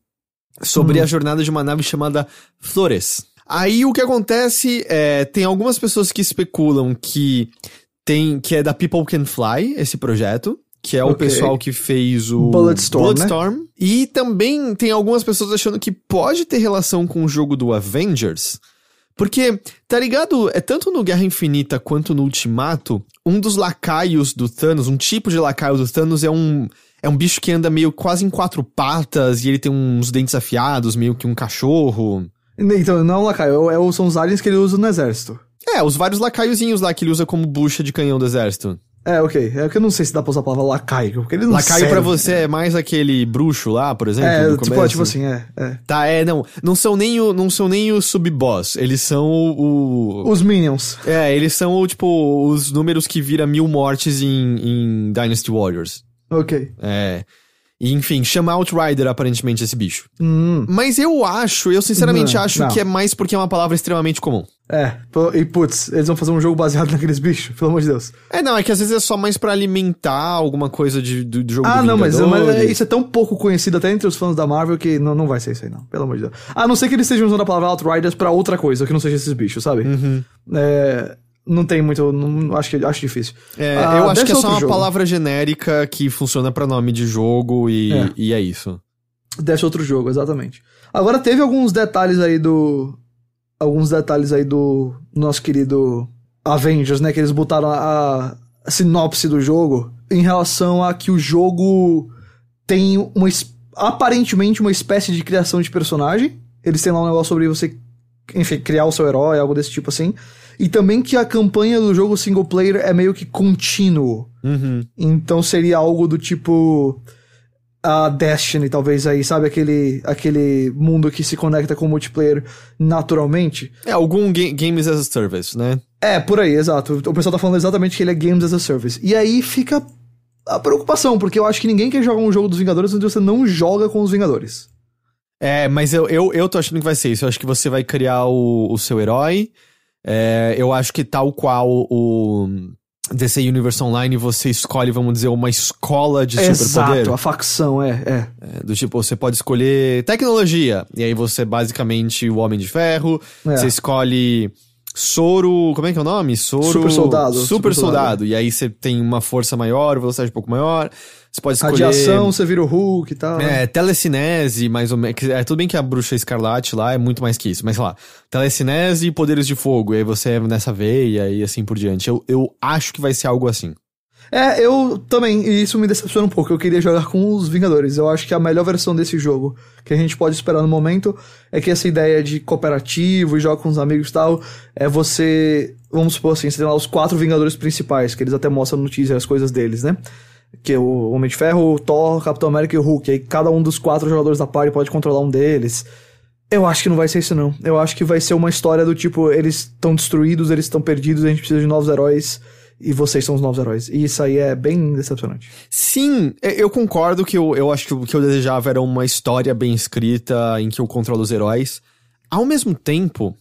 sobre hum. a jornada de uma nave chamada Flores. Aí o que acontece é, tem algumas pessoas que especulam que tem que é da People Can Fly esse projeto, que é okay. o pessoal que fez o Bulletstorm, Bulletstorm. Né? E também tem algumas pessoas achando que pode ter relação com o jogo do Avengers. Porque, tá ligado? É tanto no Guerra Infinita quanto no Ultimato, um dos lacaios do Thanos, um tipo de lacaio do Thanos é um é um bicho que anda meio quase em quatro patas e ele tem uns dentes afiados, meio que um cachorro. Então, não é um lacaio, é, são os aliens que ele usa no exército. É, os vários lacaiozinhos lá que ele usa como bucha de canhão do exército. É, ok. É que eu não sei se dá pra usar a palavra lacaio, porque ele não Lacaio serve. pra você é mais aquele bruxo lá, por exemplo, É, tipo, tipo assim, é, é. Tá, é, não. Não são nem o, não são nem o sub-boss, eles são o, o... Os minions. É, eles são, tipo, os números que vira mil mortes em, em Dynasty Warriors. Ok. É... E, enfim, chama Outrider aparentemente esse bicho. Hum. Mas eu acho, eu sinceramente não, acho não. que é mais porque é uma palavra extremamente comum. É, e putz, eles vão fazer um jogo baseado [laughs] naqueles bichos, pelo amor de Deus. É, não, é que às vezes é só mais para alimentar alguma coisa de, do, do jogo Ah, do não, mas, mas, é, isso é tão pouco conhecido até entre os fãs da Marvel que não, não vai ser isso aí, não, pelo amor de Deus. A não ser que eles estejam usando a palavra Outriders pra outra coisa, que não seja esses bichos, sabe? Uhum. É, não tem muito. Não, acho, que, acho difícil. É, ah, eu acho que é só uma jogo. palavra genérica que funciona para nome de jogo e é. e é isso. Desse outro jogo, exatamente. Agora teve alguns detalhes aí do. Alguns detalhes aí do nosso querido Avengers, né? Que eles botaram a, a sinopse do jogo em relação a que o jogo tem uma. aparentemente uma espécie de criação de personagem. Eles têm lá um negócio sobre você, enfim, criar o seu herói, algo desse tipo assim. E também que a campanha do jogo single player é meio que contínuo. Uhum. Então seria algo do tipo a Destiny, talvez aí, sabe? Aquele, aquele mundo que se conecta com o multiplayer naturalmente. É, algum ga Games as a Service, né? É, por aí, exato. O pessoal tá falando exatamente que ele é Games as a Service. E aí fica a preocupação, porque eu acho que ninguém quer jogar um jogo dos Vingadores onde você não joga com os Vingadores. É, mas eu, eu, eu tô achando que vai ser isso. Eu acho que você vai criar o, o seu herói, é, eu acho que tal qual o DC Universe Online, você escolhe, vamos dizer, uma escola de Exato, superpoder. Exato, a facção, é, é, é. Do tipo, você pode escolher tecnologia, e aí você basicamente o Homem de Ferro, é. você escolhe soro. Como é que é o nome? Soro. Super soldado. Super, super soldado. soldado. E aí você tem uma força maior, velocidade um pouco maior. Você pode escolher. Radiação, você vira o Hulk e tal. né? É, telecinese, mais ou menos. É, tudo bem que a bruxa escarlate lá é muito mais que isso, mas sei lá. Telecinese e poderes de fogo. E aí você é nessa veia e assim por diante. Eu, eu acho que vai ser algo assim. É, eu também, e isso me decepciona um pouco. Eu queria jogar com os Vingadores. Eu acho que a melhor versão desse jogo que a gente pode esperar no momento é que essa ideia de cooperativo e jogar com os amigos e tal, é você. Vamos supor assim, você tem lá os quatro Vingadores principais, que eles até mostram no teaser as coisas deles, né? Que é o Homem de Ferro, o Thor, Capitão América e o Hulk. Aí cada um dos quatro jogadores da party pode controlar um deles. Eu acho que não vai ser isso, não. Eu acho que vai ser uma história do tipo, eles estão destruídos, eles estão perdidos, a gente precisa de novos heróis e vocês são os novos heróis. E isso aí é bem decepcionante. Sim, é, eu concordo que eu, eu acho que o que eu desejava era uma história bem escrita em que eu controlo os heróis. Ao mesmo tempo,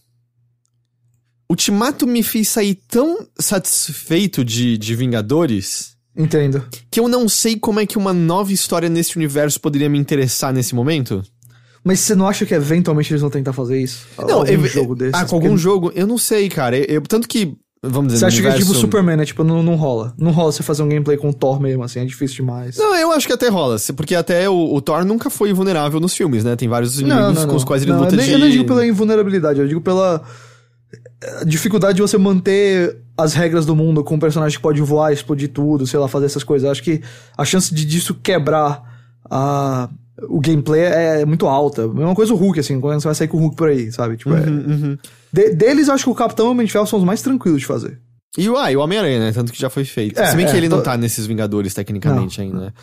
Ultimato me fez sair tão satisfeito de, de Vingadores Entendo. que eu não sei como é que uma nova história nesse universo poderia me interessar nesse momento. Mas você não acha que eventualmente eles vão tentar fazer isso? Não, algum jogo desse. Ah, com algum jogo? Eu não sei, cara. Eu, eu- tanto que, vamos dizer, Você acha que é universo... tipo Superman, né? Tipo, não, não rola. Não rola você fazer um gameplay com o Thor mesmo, assim, é difícil demais. Não, eu acho que até rola, porque até o, o Thor nunca foi vulnerável nos filmes, né? Tem vários inimigos com os quais ele Não, luta eu nem, de... eu nem digo pela invulnerabilidade, eu digo pela eh, dificuldade de você manter as regras do mundo com um personagem que pode voar, explodir tudo, sei lá, fazer essas coisas. Eu acho que a chance de disso quebrar a, o gameplay é muito alta. Mesma coisa o Hulk, assim, quando você vai sair com o Hulk por aí, sabe? Tipo, é- Uhum, uhum. De- deles, eu acho que o Capitão e o Homem de Ferro são os mais tranquilos de fazer. E o, ah, e o Homem-Aranha, né? Tanto que já foi feito. É, Se bem que é, ele não tô- tá nesses Vingadores, tecnicamente, ainda, né?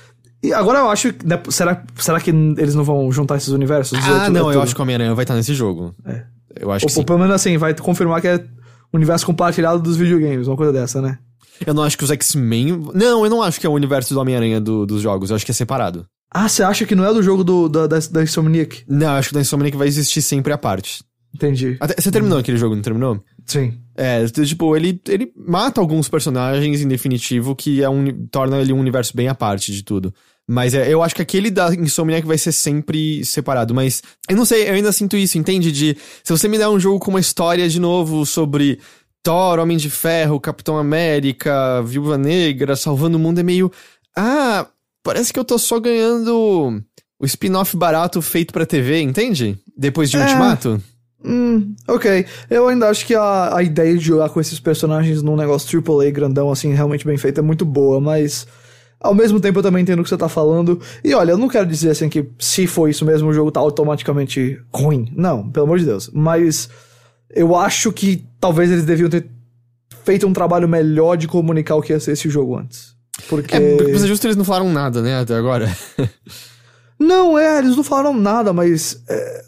E agora eu acho. Né, será, será que eles não vão juntar esses universos? Ah, É não, tudo- eu acho que o Homem-Aranha vai estar nesse jogo. É. Eu acho Ou, que ou pelo menos assim, vai confirmar que é universo compartilhado dos videogames, uma coisa dessa, né? Eu não acho que os X-Men... Não, eu não acho que é o universo do Homem-Aranha do- dos jogos. Eu acho que é separado. Ah, você acha que não é do jogo do, da, da, da Insomniac? Não, eu acho que da Insomniac vai existir sempre à parte. Entendi. Até- você terminou aquele jogo, não terminou? Sim. É, tipo, ele, ele mata alguns personagens em definitivo que é um, torna ele um universo bem à parte de tudo. Mas é, eu acho que aquele da Insomniac vai ser sempre separado. Mas eu não sei, eu ainda sinto isso, entende? De se você me der um jogo com uma história de novo sobre Thor, Homem de Ferro, Capitão América, Viúva Negra, salvando o mundo, é meio. Ah, parece que eu tô só ganhando o spin-off barato feito pra TV, entende? Depois de É. Ultimato. Hum, ok. Eu ainda acho que a, a ideia de jogar com esses personagens num negócio AAA grandão, assim, realmente bem feito, é muito boa, mas. Ao mesmo tempo eu também entendo o que você tá falando. E olha, eu não quero dizer assim que se for isso mesmo, o jogo tá automaticamente ruim. Não, pelo amor de Deus. Mas eu acho que talvez eles deviam ter feito um trabalho melhor de comunicar o que ia ser esse jogo antes. Porque. É, pra ser justo, eles não falaram nada, né, até agora. [laughs] Não, é, eles não falaram nada, mas. é,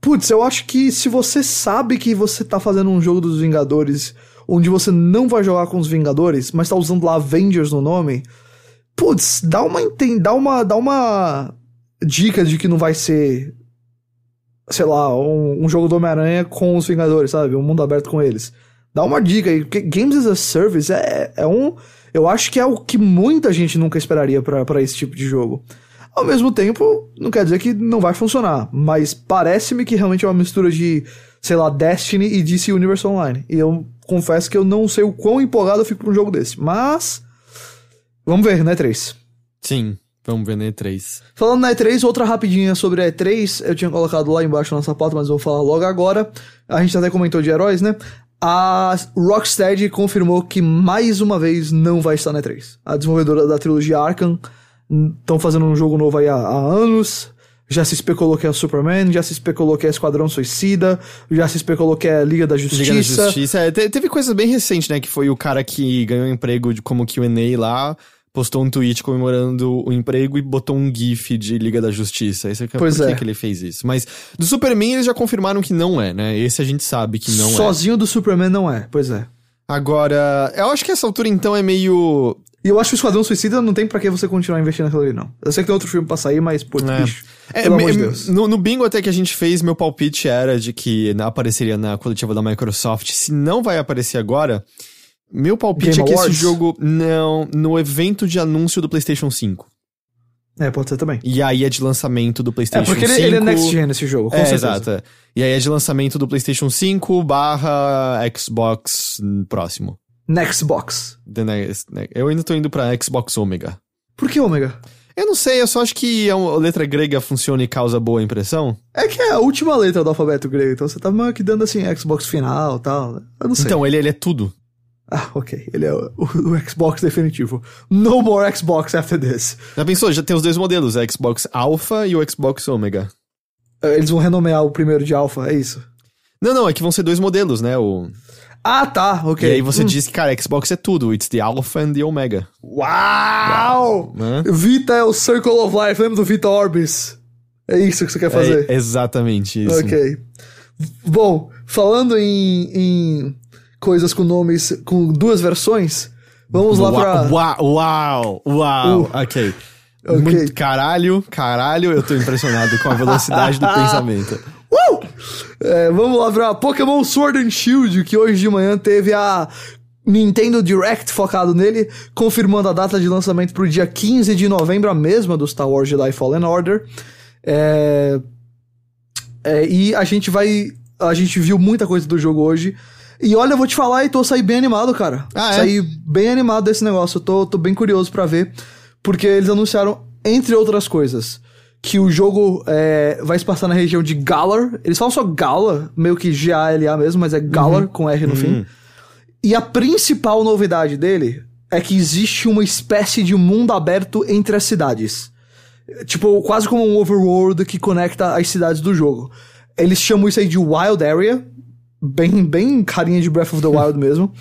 putz, eu acho que se você sabe que você tá fazendo um jogo dos Vingadores onde você não vai jogar com os Vingadores, mas tá usando lá Avengers no nome, putz, dá uma, dá uma, dá uma dica de que não vai ser, sei lá, um, um jogo do Homem-Aranha com os Vingadores, sabe? Um mundo aberto com eles. Dá uma dica aí, porque Games as a Service é, é um. Eu acho que é o que muita gente nunca esperaria pra esse tipo de jogo. Ao mesmo tempo, não quer dizer que não vai funcionar, mas parece-me que realmente é uma mistura de, sei lá, Destiny e DC Universe Online. E eu confesso que eu não sei o quão empolgado eu fico pra um jogo desse, mas. Vamos ver, né, 3? Sim, vamos ver na E3. Falando na E3, outra rapidinha sobre a E3, eu tinha colocado lá embaixo na pauta, mas eu vou falar logo agora. A gente até comentou de heróis, né? A Rocksteady confirmou que mais uma vez não vai estar na E3. A desenvolvedora da trilogia Arkham estão fazendo um jogo novo aí há, há anos. Já se especulou que é o Superman, já se especulou que é Esquadrão Suicida, já se especulou que é Liga da Justiça. Liga da Justiça. É, te- teve coisa bem recente, né? Que foi o cara que ganhou emprego de, como QA lá, postou um tweet comemorando o emprego e botou um GIF de Liga da Justiça. Esse é que- Pois por é. que ele fez isso. Mas do Superman eles já confirmaram que não é, né? Esse a gente sabe que não é. Sozinho do Superman não é, pois é. Agora, eu acho que essa altura então é meio. E eu acho que o Esquadrão Suicida não tem pra que você continuar investindo naquilo ali, não. Eu sei que tem outro filme pra sair, mas, putz, É. bicho. É, pelo me- amor de Deus. No, no bingo até que a gente fez, meu palpite era de que apareceria na coletiva da Microsoft. Se não vai aparecer agora, meu palpite Game é que Awards? esse jogo não no evento de anúncio do PlayStation 5. É, pode ser também. E aí é de lançamento do PlayStation 5. É, porque ele, ele é next gen esse jogo, com é, certeza. exato. é. E aí é de lançamento do PlayStation 5 barra Xbox próximo. Nextbox. The next- ne- Eu ainda tô indo pra Xbox Omega. Por que Omega? Eu não sei, eu só acho que a letra grega funciona e causa boa impressão. É que é a última letra do alfabeto grego, então você tá meio que dando assim, Xbox final e tal. né? Eu não sei. Então, ele, ele é tudo. Ah, ok. Ele é o, o- o Xbox definitivo. No more Xbox after this. Já pensou? Já tem os dois modelos, a Xbox Alpha e o Xbox Omega. Eh, Eles vão renomear o primeiro de Alpha, é isso? Não, não, é que vão ser dois modelos, né? O... Ah, tá, ok. E aí você Hum. diz que, cara, Xbox é tudo. It's the Alpha and the Omega. Uau! Né? Vita é o Circle of Life, lembra do Vita Orbis? É isso que você quer fazer? É exatamente isso. Ok. Bom, falando em, em coisas com nomes com duas versões, vamos lá pra. Uau, uau, uau. Uh, ok. ok. Muito caralho, caralho, eu tô impressionado com a velocidade do [laughs] pensamento. É, vamos lá pra Pokémon Sword and Shield, que hoje de manhã teve a Nintendo Direct focado nele, confirmando a data de lançamento pro dia 15 de novembro, a mesma do Star Wars Jedi Fallen Order. É, é, e a gente vai. A gente viu muita coisa do jogo hoje. E olha, eu vou te falar, e tô saí bem animado, cara. Ah, é? Saí bem animado desse negócio. Eu tô, tô bem curioso pra ver. Porque eles anunciaram, entre outras coisas, que o jogo é, vai se passar na região de Galar. Eles falam só Gala, meio que G-A-L-A mesmo, mas é Galar com R no fim. E a principal novidade dele é que existe uma espécie de mundo aberto entre as cidades. Tipo, quase como um overworld que conecta as cidades do jogo. Eles chamam isso aí de Wild Area, bem, bem carinha de Breath of the Wild [laughs] mesmo.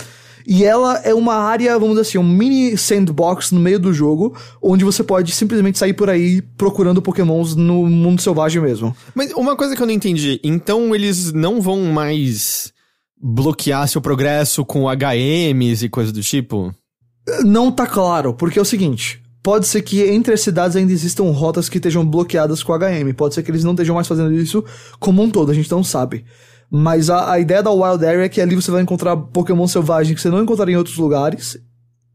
E ela é uma área, vamos dizer assim, um mini sandbox no meio do jogo, onde você pode simplesmente sair por aí procurando pokémons no mundo selvagem mesmo. Mas uma coisa que eu não entendi, então eles não vão mais bloquear seu progresso com HMs e coisa do tipo? Não tá claro, porque é o seguinte. Pode ser que entre as cidades ainda existam rotas que estejam bloqueadas com HM. Pode ser que eles não estejam mais fazendo isso como um todo, a gente não sabe. Mas a, a ideia da Wild Area é que ali você vai encontrar Pokémon selvagens que você não encontraria em outros lugares.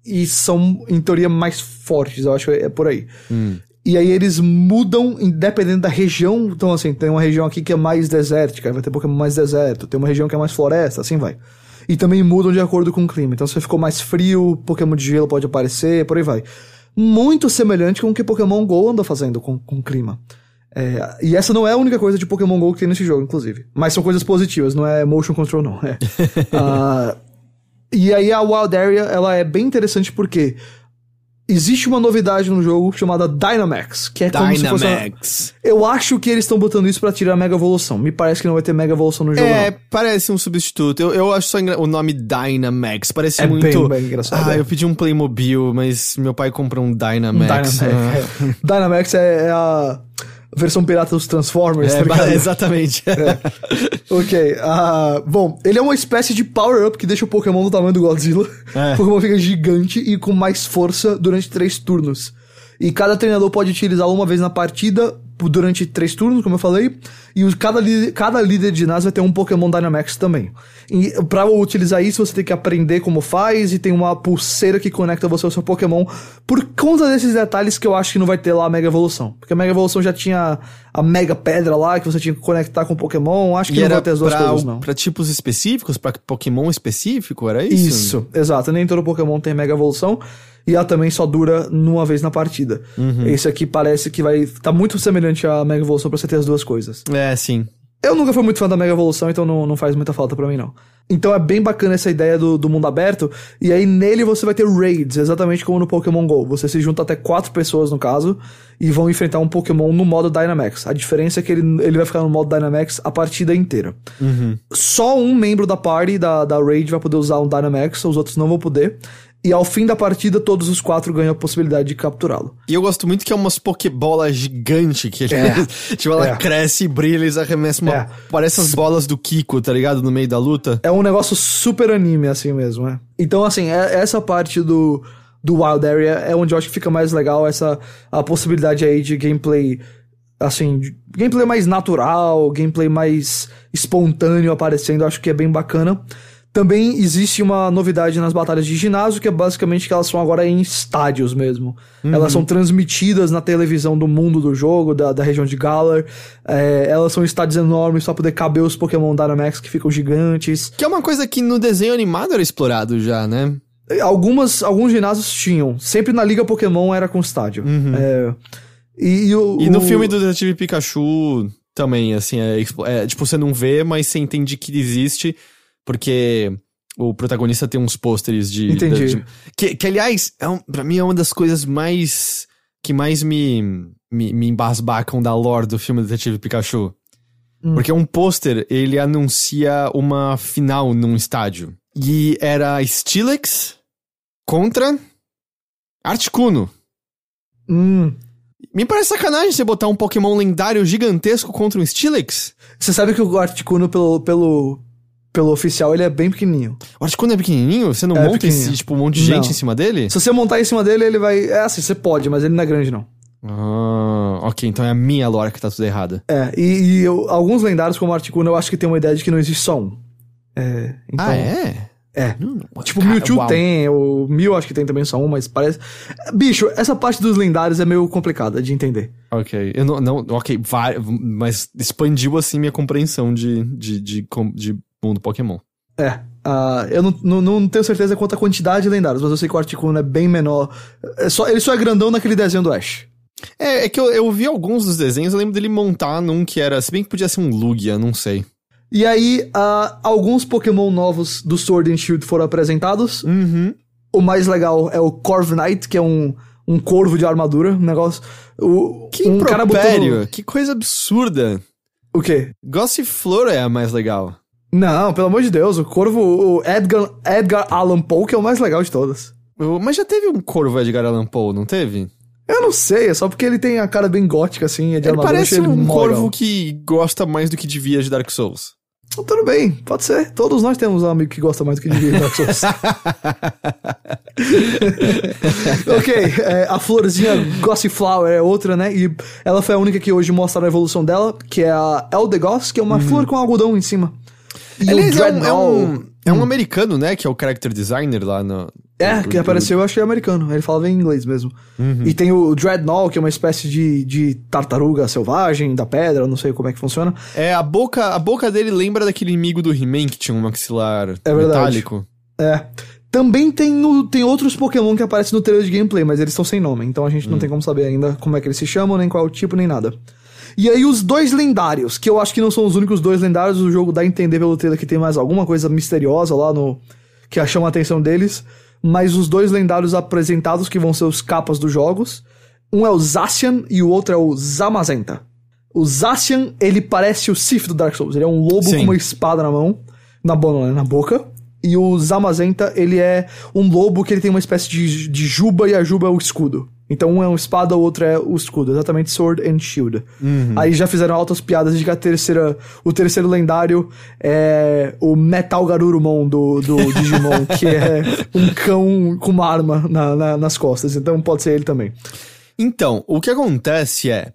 E são, em teoria, mais fortes, eu acho que é por aí. E aí eles mudam independente da região. Então, assim, tem uma região aqui que é mais desértica, vai ter Pokémon mais deserto. Tem uma região que é mais floresta, assim vai. E também mudam de acordo com o clima. Então, se ficou mais frio, Pokémon de gelo pode aparecer, por aí vai. Muito semelhante com o que Pokémon GO anda fazendo com, com o clima. É, e essa não é a única coisa de Pokémon GO que tem nesse jogo, inclusive. Mas são coisas positivas, não é motion control, não. É. [laughs] Ah, e aí a Wild Area, ela é bem interessante porque existe uma novidade no jogo chamada Dynamax, que é como se fosse uma- Dynamax. Eu acho que eles estão botando isso pra tirar a Mega Evolução. Me parece que não vai ter Mega Evolução no jogo, É, não. parece um substituto. Eu, eu acho só engra- o nome Dynamax. Parece É muito. bem, bem engraçado, Ah, é. eu pedi um Playmobil, mas meu pai comprou um Dynamax. Dynamax, Ah. é. [laughs] Dynamax é, é a versão pirata dos Transformers, É, tá [laughs] exatamente. [laughs] Ok, ah, bom, ele é uma espécie de power-up que deixa o Pokémon do tamanho do Godzilla. É. [laughs] O Pokémon fica gigante e com mais força durante três turnos. E cada treinador pode utilizá-lo uma vez na partida durante três turnos, como eu falei. E os- cada, cada líder de ginásio vai ter um Pokémon Dynamax também. E pra utilizar isso, você tem que aprender como faz e tem uma pulseira que conecta você ao seu Pokémon. Por conta desses detalhes que eu acho que não vai ter lá a Mega Evolução. Porque a Mega Evolução já tinha a Mega Pedra lá que você tinha que conectar com o Pokémon. Acho que E não era vai ter as duas pra, coisas, não. pra tipos específicos, pra Pokémon específico, era isso? Isso, exato. Nem todo Pokémon tem Mega Evolução. E ela também só dura numa vez na partida. Uhum. Esse aqui parece que vai. tá muito semelhante à Mega Evolução pra você ter as duas coisas. É, sim. Eu nunca fui muito fã da Mega Evolução, então não, não faz muita falta pra mim, não. Então é bem bacana essa ideia do, do mundo aberto. E aí nele você vai ter raids, exatamente como no Pokémon GO. Você se junta até quatro pessoas, no caso, e vão enfrentar um Pokémon no modo Dynamax. A diferença é que ele, ele vai ficar no modo Dynamax a partida inteira. Só um membro da party, da, da raid, vai poder usar um Dynamax, os outros não vão poder. E ao fim da partida, todos os quatro ganham a possibilidade de capturá-lo. E eu gosto muito que é umas Pokébola gigante que ele. É. [laughs] tipo, ela É. cresce e brilha, eles arremessam uma. É. Parece as bolas do Kiko, tá ligado? No meio da luta. É um negócio super anime, assim mesmo, né? Então, assim, é- essa parte do, do Wild Area é onde eu acho que fica mais legal essa a possibilidade aí de gameplay, assim, gameplay mais natural, gameplay mais espontâneo aparecendo, eu acho que é bem bacana. Também existe uma novidade nas batalhas de ginásio, que é basicamente que elas são agora em estádios mesmo. Uhum. Elas são transmitidas na televisão do mundo do jogo, da, da região de Galar. É, elas são estádios enormes pra poder caber os Pokémon Dynamax que ficam gigantes. Que é uma coisa que no desenho animado era explorado já, né? Algumas, alguns ginásios tinham. Sempre na Liga Pokémon era com estádio. Uhum. É, e, e, o, e no o... filme do Detetive Pikachu também, assim, é, é, tipo, você não vê, mas você entende que existe porque o protagonista tem uns pôsteres de. Entendi. De, que, que, aliás, é um, pra mim é uma das coisas mais. que mais me, me, me embasbacam da lore do filme Detetive Pikachu. Hum. Porque um pôster, ele anuncia uma final num estádio. E era Steelix contra Articuno. Hum. Me parece sacanagem você botar um Pokémon lendário gigantesco contra um Steelix. Você sabe que o Articuno, pelo, pelo, pelo oficial, ele é bem pequenininho. O Articuno é pequenininho? Você não é monta esse, tipo, um monte de gente não. em cima dele? Se você montar em cima dele, ele vai... É assim, você pode, mas ele não é grande, não. Ah, ok, então é a minha lore que tá tudo errada. É, e, e eu, alguns lendários como Articuno, eu acho que tem uma ideia de que não existe só um. É, então, ah, é? É. Tipo, cara, Mewtwo tem, o Mew acho que tem também só um, mas parece... Bicho, essa parte dos lendários é meio complicada de entender. Ok, eu não... não ok, vai, mas expandiu, assim, minha compreensão de, de, de, de, de mundo Pokémon. É. Uh, eu não, não, não, tenho certeza quanto a quantidade de lendários, mas eu sei que o Articuno é bem menor. É só, ele só é grandão naquele desenho do Ash. É, é que eu, eu vi alguns dos desenhos, eu lembro dele montar num que era. Se bem que podia ser um Lugia, não sei. E aí, uh, alguns Pokémon novos do Sword and Shield foram apresentados. Uhum. O mais legal é o Corviknight, que é um, um corvo de armadura, um negócio. O, que um cara botando... que coisa absurda. O quê? Gossiflor é a mais legal. Não, pelo amor de Deus, o corvo, o Edgar, Edgar Allan Poe, que é o mais legal de todas. Mas já teve um corvo Edgar Allan Poe, não teve? Eu não sei, é só porque ele tem a cara bem gótica, assim, é de ele parece um corvo que gosta mais do que devia de Dark Souls. Tudo bem, pode ser. Todos nós temos um amigo que gosta mais do que devia de Dark Souls. [laughs] ok, é, a florzinha Gossiflower é outra, né? E ela foi a única que hoje mostra a evolução dela, que é a Eldegoss, que é uma uhum. flor com algodão em cima. E Aliás, é um, é um, é um hum. americano, né? Que é o character designer lá no. É, que apareceu, eu acho que é americano. Ele falava em inglês mesmo. Uhum. E tem o Dreadnought, que é uma espécie de, de tartaruga selvagem da pedra, não sei como é que funciona. É, a boca, a boca dele lembra daquele inimigo do He-Man que tinha um maxilar é metálico. É. Também tem, no, tem outros Pokémon que aparecem no trailer de gameplay, mas eles estão sem nome, então a gente não hum. tem como saber ainda como é que eles se chamam, nem qual é o tipo, nem nada. E aí os dois lendários, que eu acho que não são os únicos dois lendários, o jogo dá a entender pelo trailer que tem mais alguma coisa misteriosa lá no que chama a atenção deles, mas os dois lendários apresentados que vão ser os capas dos jogos, um é o Zacian e o outro é o Zamazenta. O Zacian, ele parece o Sif do Dark Souls, ele é um lobo Sim. com uma espada na mão, na, boca, na boca. E o Zamazenta, ele é um lobo que ele tem uma espécie de, de juba e a juba é o escudo. Então um é uma espada, o outro é o escudo, exatamente Sword and Shield. Uhum. Aí já fizeram altas piadas de que a terceira, o terceiro lendário é o Metal Garurumon do, do [laughs] Digimon, que é um cão com uma arma na, na, nas costas. Então pode ser ele também. Então, o que acontece é,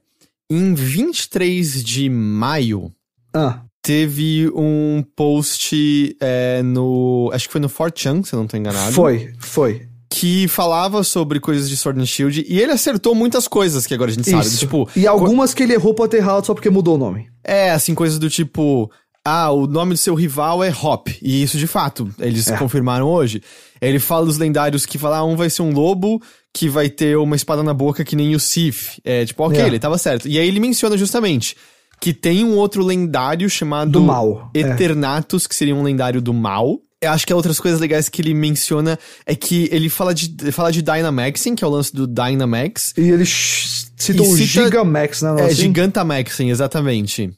em 23 de maio, ah. teve um post é, no. Acho que foi no 4chan, se eu não tô enganado. Foi, foi que falava sobre coisas de Sword and Shield e ele acertou muitas coisas que agora a gente Isso. sabe. Tipo, e algumas que ele errou pra ter errado só porque mudou o nome. É, assim, coisas do tipo. Ah, o nome do seu rival é Hop. E isso de fato, eles é. confirmaram hoje. Ele fala dos lendários que fala, ah, um vai ser um lobo que vai ter uma espada na boca que nem o Sif. É, tipo, ok, é. ele tava certo. E aí ele menciona justamente que tem um outro lendário chamado do mal. É. Eternatus, é. que seria um lendário do mal. Eu acho que outras coisas legais que ele menciona é que ele fala de, fala de Dynamaxing, que é o lance do Dynamax. E ele cita o Gigamax, né? É, assim? Gigantamaxing, exatamente.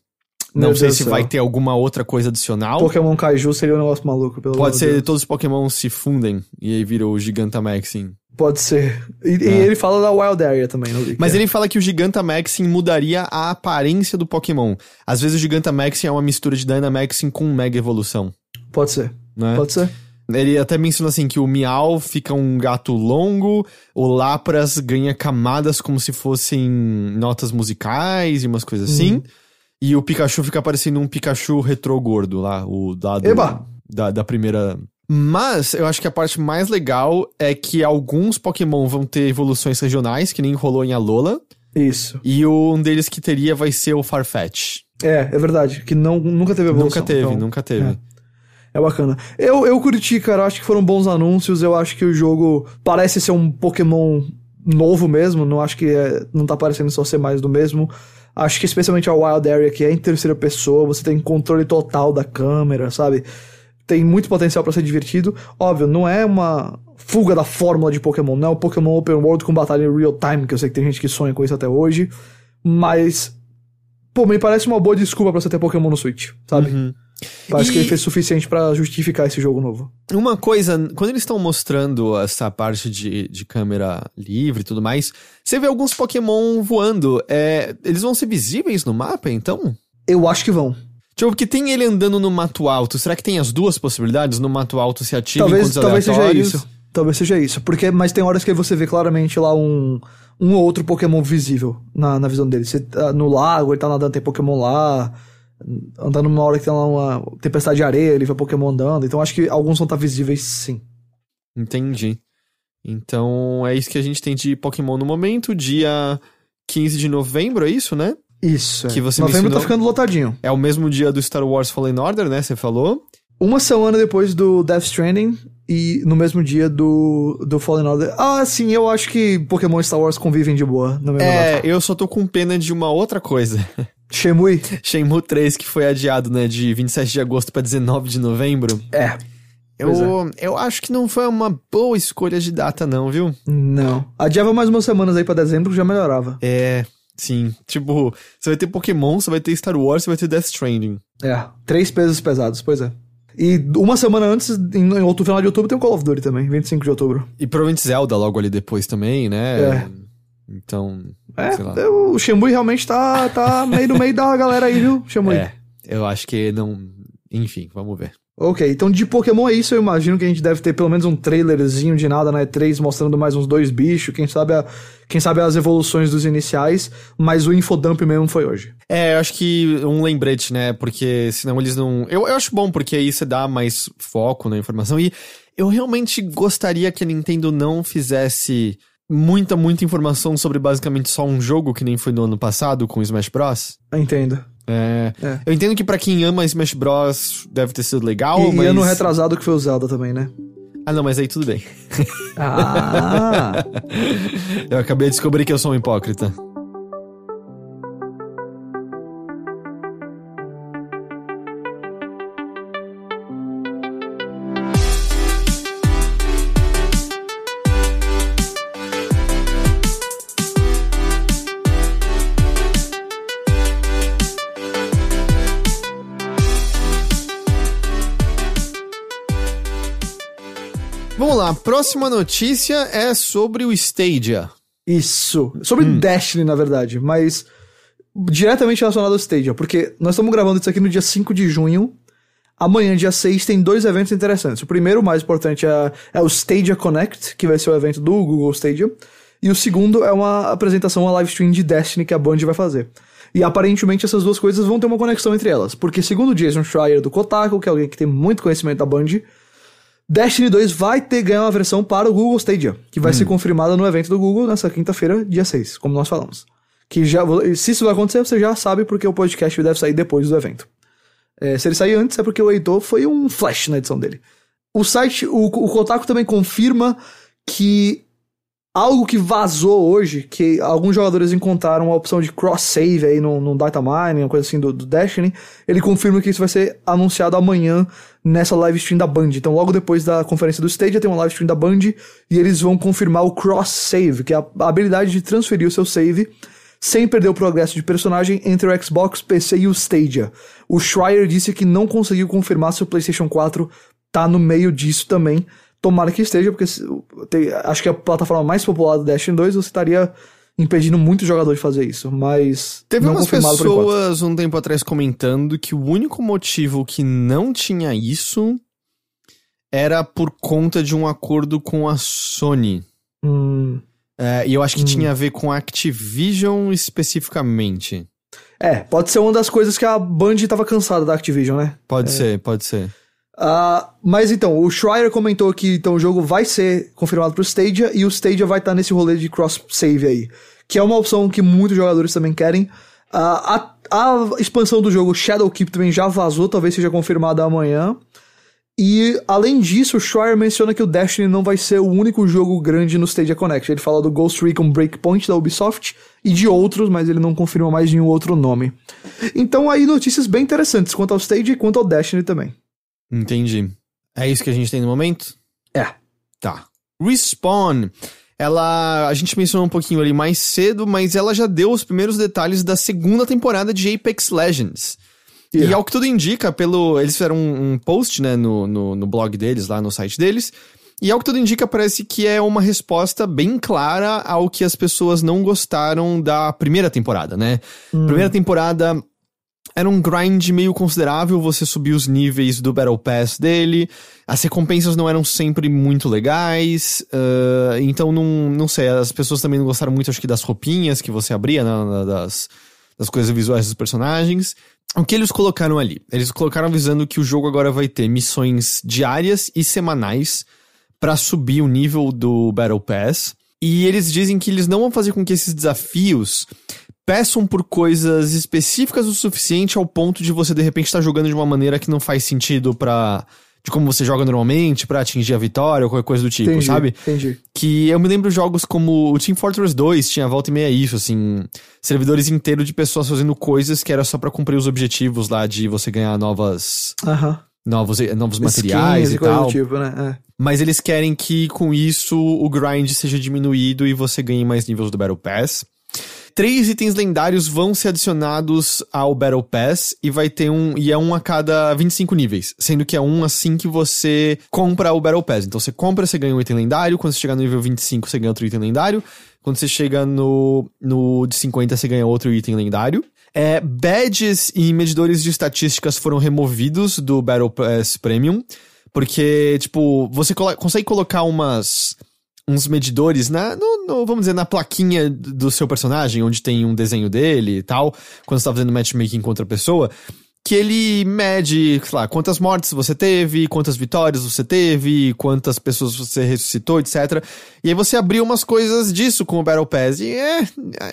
Meu não Deus sei se vai ter alguma outra coisa adicional. Pokémon Kaiju seria um negócio maluco, pelo Pode ser Deus. todos os Pokémon se fundem e aí vira o Gigantamaxing. Pode ser. E, é. e, ele fala da Wild Area também, não Mas é. ele fala que o Gigantamaxing mudaria a aparência do Pokémon. Às vezes o Gigantamaxing é uma mistura de Dynamaxing com Mega Evolução. Pode ser né? Pode ser. Ele até menciona assim que o Miau fica um gato longo, o Lapras ganha camadas como se fossem notas musicais e umas coisas assim. Uhum. E o Pikachu fica parecendo um Pikachu retrô gordo lá, o dado. Eba! da, da primeira. Mas eu acho que a parte mais legal é que alguns Pokémon vão ter evoluções regionais, que nem rolou em Alola. Isso. E um deles que teria vai ser o Farfetch. É, é verdade. Que não, nunca teve evolução. Nunca teve, então, nunca teve. É. É bacana. Eu, eu curti, cara. Acho que foram bons anúncios. Eu acho que o jogo parece ser um Pokémon novo mesmo. Não acho que é, não tá parecendo só ser mais do mesmo. Acho que especialmente a Wild Area, que é em terceira pessoa, você tem controle total da câmera, sabe? Tem muito potencial para ser divertido. Óbvio, não é uma fuga da fórmula de Pokémon, não é o Pokémon Open World com batalha em real time, que eu sei que tem gente que sonha com isso até hoje. Mas, pô, me parece uma boa desculpa pra você ter Pokémon no Switch, sabe? Uhum. Parece e... que ele fez suficiente para justificar esse jogo novo. Uma coisa, quando eles estão mostrando essa parte de, de câmera livre e tudo mais, você vê alguns Pokémon voando. É, eles vão ser visíveis no mapa, então? Eu acho que vão. Tipo, porque tem ele andando no mato alto. Será que tem as duas possibilidades? No mato alto se ativa talvez, talvez seja isso. Talvez seja isso. Porque, mas tem horas que você vê claramente lá um, um ou outro Pokémon visível na, na visão dele. Você, tá no lago, ele tá nadando, tem Pokémon lá andando numa hora que tem lá uma tempestade de areia, ele vê Pokémon andando. Então acho que alguns vão estar visíveis sim. Entendi. Então é isso que a gente tem de Pokémon no momento, dia 15 de novembro, é isso, né? Isso. Que você novembro tá ficando lotadinho. É o mesmo dia do Star Wars Fallen Order, né? Você falou. Uma semana depois do Death Stranding e no mesmo dia do, do Fallen Order. Ah, sim, eu acho que Pokémon e Star Wars convivem de boa no mesmo É, data. eu só tô com pena de uma outra coisa. [laughs] Shenmue. Shenmue 3, que foi adiado, né, de 27 de agosto para 19 de novembro. É. Eu, é. eu acho que não foi uma boa escolha de data, não, viu? Não. Adiava mais umas semanas aí pra dezembro que já melhorava. É, sim. Tipo, você vai ter Pokémon, você vai ter Star Wars, você vai ter Death Stranding. É, três pesos pesados, pois é. E uma semana antes, em outubro, final de outubro, tem o Call of Duty também, 25 de outubro. E provavelmente Zelda logo ali depois também, né? É. Então, é, o Shenmue realmente tá, tá meio no meio da galera aí, viu, Shenmue? É, eu acho que não... Enfim, vamos ver. Ok, então de Pokémon é isso, eu imagino que a gente deve ter pelo menos um trailerzinho de nada na né? E3 mostrando mais uns dois bichos, quem sabe, a, quem sabe as evoluções dos iniciais, mas o infodump mesmo foi hoje. É, eu acho que um lembrete, né, porque senão eles não... Eu, eu acho bom, porque aí você dá mais foco na informação, e eu realmente gostaria que a Nintendo não fizesse muita, muita informação sobre basicamente só um jogo, que nem foi no ano passado com Smash Bros. Entendo. É, é. Eu entendo que para quem ama Smash Bros. deve ter sido legal, e, mas. E ano retrasado que foi o Zelda também, né? Ah, não, mas aí tudo bem. Ah! [laughs] eu acabei de descobrir que eu sou um hipócrita. Próxima notícia é sobre o Stadia. Isso. Sobre hum. Destiny, na verdade, mas diretamente relacionado ao Stadia, porque nós estamos gravando isso aqui no dia 5 de junho. Amanhã, dia 6, tem dois eventos interessantes. O primeiro, mais importante, é, é o Stadia Connect, que vai ser o evento do Google Stadia. E o segundo é uma apresentação, uma live stream de Destiny que a Band vai fazer. E aparentemente essas duas coisas vão ter uma conexão entre elas. Porque segundo o Jason Schreier do Kotaku, que é alguém que tem muito conhecimento da Band, Destiny 2 vai ter ganhar uma versão para o Google Stadia, que vai hum. ser confirmada no evento do Google nessa quinta-feira, dia 6, como nós falamos. Que já, se isso vai acontecer, você já sabe porque o podcast deve sair depois do evento. É, se ele sair antes, é porque o editor foi um flash na edição dele. O site, o, o Kotaku também confirma que algo que vazou hoje, que alguns jogadores encontraram a opção de cross-save aí no, no data mining, uma coisa assim do, do, Destiny, ele confirma que isso vai ser anunciado amanhã nessa live stream da Band. Então, logo depois da conferência do Stadia, tem uma live stream da Band e eles vão confirmar o cross-save, que é a habilidade de transferir o seu save sem perder o progresso de personagem entre o Xbox, PC e o Stadia. O Schreier disse que não conseguiu confirmar se o PlayStation 4 tá no meio disso também, Tomara que esteja, porque tem, acho que a plataforma mais popular do Destiny 2 você estaria impedindo muito jogador de fazer isso, mas. Teve umas pessoas um tempo atrás comentando que o único motivo que não tinha isso era por conta de um acordo com a Sony. Hum. É, e eu acho que hum. tinha a ver com a Activision especificamente. É, pode ser uma das coisas que a Band estava cansada da Activision, né? Pode é. ser, pode ser. Uh, mas então, o Schreier comentou que então, o jogo vai ser confirmado pro Stadia e o Stadia vai estar tá nesse rolê de cross-save aí. Que é uma opção que muitos jogadores também querem. Uh, a, a expansão do jogo Shadowkeep também já vazou, talvez seja confirmada amanhã. E, além disso, o Schreier menciona que o Destiny não vai ser o único jogo grande no Stadia Connect. Ele fala do Ghost Recon Breakpoint da Ubisoft e de outros, mas ele não confirma mais nenhum outro nome. Então, aí, notícias bem interessantes quanto ao Stadia e quanto ao Destiny também. Entendi. É isso que a gente tem no momento? É. Tá. Respawn. Ela. A gente mencionou um pouquinho ali mais cedo, mas ela já deu os primeiros detalhes da segunda temporada de Apex Legends. Yeah. E ao que tudo indica, pelo. Eles fizeram um, um post, né, no, no, no, blog deles, lá no site deles. E ao que tudo indica, parece que é uma resposta bem clara ao que as pessoas não gostaram da primeira temporada, né? Hum. Primeira temporada era um grind meio considerável, você subir os níveis do Battle Pass dele, as recompensas não eram sempre muito legais, uh, então não, não sei, as pessoas também não gostaram muito, acho que, das roupinhas que você abria, né, das, das coisas visuais dos personagens. O que eles colocaram ali? Eles colocaram avisando que o jogo agora vai ter missões diárias e semanais para subir o nível do Battle Pass. E eles dizem que eles não vão fazer com que esses desafios peçam por coisas específicas o suficiente ao ponto de você de repente estar tá jogando de uma maneira que não faz sentido para de como você joga normalmente para atingir a vitória ou qualquer coisa do tipo, entendi, sabe? Entendi. Que eu me lembro jogos como o Team Fortress 2 tinha volta e meia isso, assim, servidores inteiros de pessoas fazendo coisas que era só para cumprir os objetivos lá de você ganhar novas uh -huh. novos novos materiais Skins e, tal. Tipo, né? É. Mas eles querem que com isso o grind seja diminuído e você ganhe mais níveis do Battle Pass. Três itens lendários vão ser adicionados ao Battle Pass e vai ter um. E é um a cada 25 níveis. Sendo que é um assim que você compra o Battle Pass. Então você compra, você ganha um item lendário. Quando você chegar no nível 25, você ganha outro item lendário. Quando você chega no, no de 50, você ganha outro item lendário. É, badges e medidores de estatísticas foram removidos do Battle Pass Premium. Porque, tipo, você consegue colocar umas uns medidores na, no, no, vamos dizer, na plaquinha do seu personagem, onde tem um desenho dele e tal, quando você tá fazendo matchmaking com outra pessoa, que ele mede, sei lá, quantas mortes você teve, quantas vitórias você teve, quantas pessoas você ressuscitou, etc. E aí você abriu umas coisas disso com o Battle Pass, e é,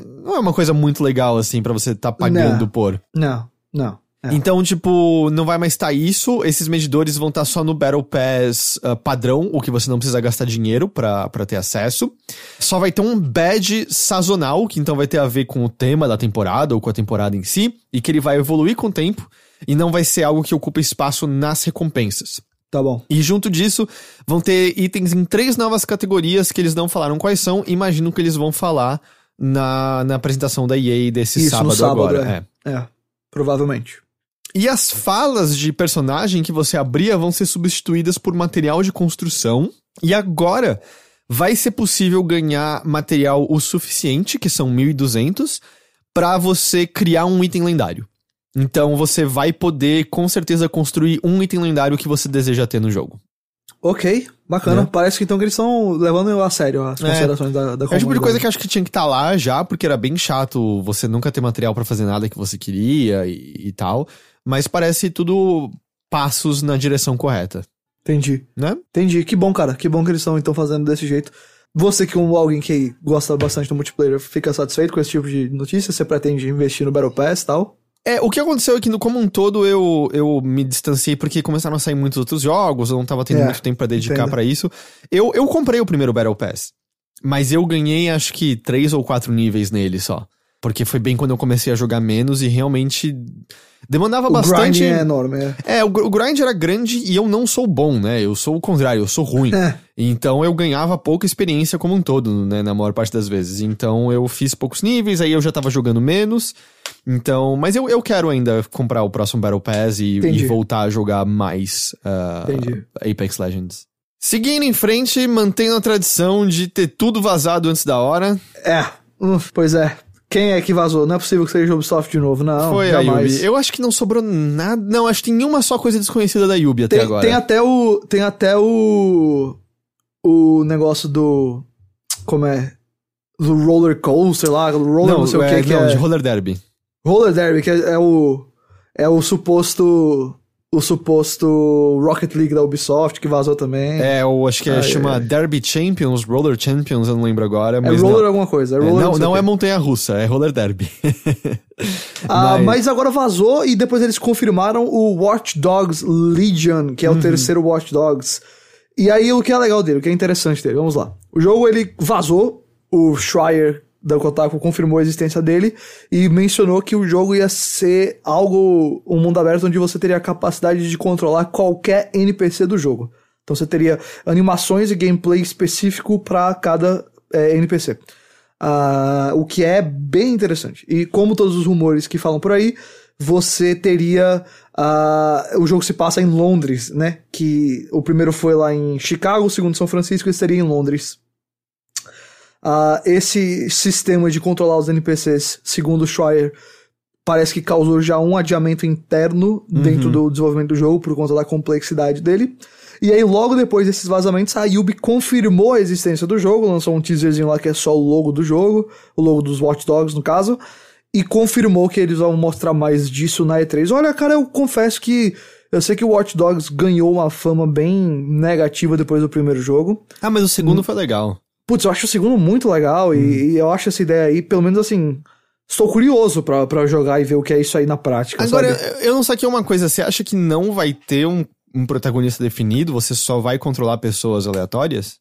não é uma coisa muito legal, assim, para você tá pagando não, por. Não, não. É. Então, tipo, não vai mais estar tá isso. Esses medidores vão estar tá só no Battle Pass uh, padrão, o que você não precisa gastar dinheiro para ter acesso. Só vai ter um badge sazonal, que então vai ter a ver com o tema da temporada ou com a temporada em si, e que ele vai evoluir com o tempo e não vai ser algo que ocupa espaço nas recompensas. Tá bom. E junto disso, vão ter itens em três novas categorias que eles não falaram quais são. Imagino que eles vão falar na, na apresentação da EA desse Isso, sábado, sábado agora. É. é, provavelmente. E as falas de personagem que você abria vão ser substituídas por material de construção. E agora vai ser possível ganhar material o suficiente, que são 1200, para você criar um item lendário. Então você vai poder com certeza construir um item lendário que você deseja ter no jogo. Ok, bacana. É. Parece que então que eles estão levando a sério as é. considerações é. da, da comunidade. É o tipo de coisa que acho que tinha que estar tá lá já, porque era bem chato você nunca ter material para fazer nada que você queria e, e tal. Mas parece tudo passos na direção correta. Entendi. Né? Entendi. Que bom, cara. Que bom que eles estão então fazendo desse jeito. Você que como alguém que gosta bastante do multiplayer, fica satisfeito com esse tipo de notícia? Você pretende investir no Battle Pass e tal? É, o que aconteceu é que, no, como um todo, eu, eu me distanciei porque começaram a sair muitos outros jogos, eu não tava tendo é, muito tempo para dedicar para isso. Eu, eu comprei o primeiro Battle Pass, mas eu ganhei acho que três ou quatro níveis nele só. Porque foi bem quando eu comecei a jogar menos e realmente demandava o bastante. O grind é enorme, é. É, o, o, grind era grande e eu não sou bom, né? Eu sou o contrário, eu sou ruim. É. Então eu ganhava pouca experiência como um todo, né? Na maior parte das vezes. Então eu fiz poucos níveis, aí eu já tava jogando menos. Então, mas eu, eu quero ainda comprar o próximo Battle Pass e, e voltar a jogar mais uh, Apex Legends. Seguindo em frente, mantendo a tradição de ter tudo vazado antes da hora. É, uh, pois é. Quem é que vazou? Não é possível que seja Ubisoft de novo, não. Foi jamais. a Yubi. Eu acho que não sobrou nada. Não, acho que tem uma só coisa desconhecida da Yubi até tem, agora. Tem até o. Tem até o. O negócio do. Como é? Do roller coaster lá, roller não, não sei é, o que, que não, é. de roller derby. Roller derby, que é, é o. É o suposto o suposto Rocket League da Ubisoft, que vazou também. É, eu acho que é, chama é. Derby Champions, Roller Champions, eu não lembro agora. é roller não. alguma coisa. É roller é, não, não é montanha russa, é roller derby. [laughs] ah, mas... mas... agora vazou e depois eles confirmaram o Watch Dogs Legion, que é o uhum. terceiro Watch Dogs. E aí o que é legal dele, o que é interessante dele, vamos lá. O jogo ele vazou, o Schreier da Kotaku confirmou a existência dele e mencionou que o jogo ia ser algo, um mundo aberto onde você teria a capacidade de controlar qualquer NPC do jogo. Então você teria animações e gameplay específico para cada é, NPC. Uh, ah, o que é bem interessante. E como todos os rumores que falam por aí, você teria. Uh, o jogo se passa em Londres, né? Que o primeiro foi lá em Chicago, o segundo em São Francisco, e seria em Londres. Uh, esse sistema de controlar os NPCs, segundo o Schreier, parece que causou já um adiamento interno uhum. dentro do desenvolvimento do jogo por conta da complexidade dele. E aí, logo depois desses vazamentos, a Yubi confirmou a existência do jogo, lançou um teaserzinho lá que é só o logo do jogo, o logo dos Watch Dogs, no caso, e confirmou que eles vão mostrar mais disso na E3. Olha, cara, eu confesso que eu sei que o Watch Dogs ganhou uma fama bem negativa depois do primeiro jogo. Ah, mas o segundo hum. foi legal. Putz, eu acho o segundo muito legal hum. e, e, eu acho essa ideia aí, pelo menos assim. Estou curioso para jogar e ver o que é isso aí na prática. Agora, sabe? eu não saquei uma coisa. Você acha que não vai ter um, um protagonista definido? Você só vai controlar pessoas aleatórias?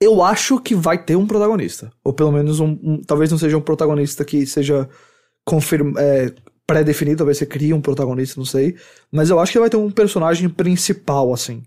Eu acho que vai ter um protagonista. Ou pelo menos um. um talvez não seja um protagonista que seja confirm, é, pré-definido, talvez você crie um protagonista, não sei. Mas eu acho que vai ter um personagem principal, assim.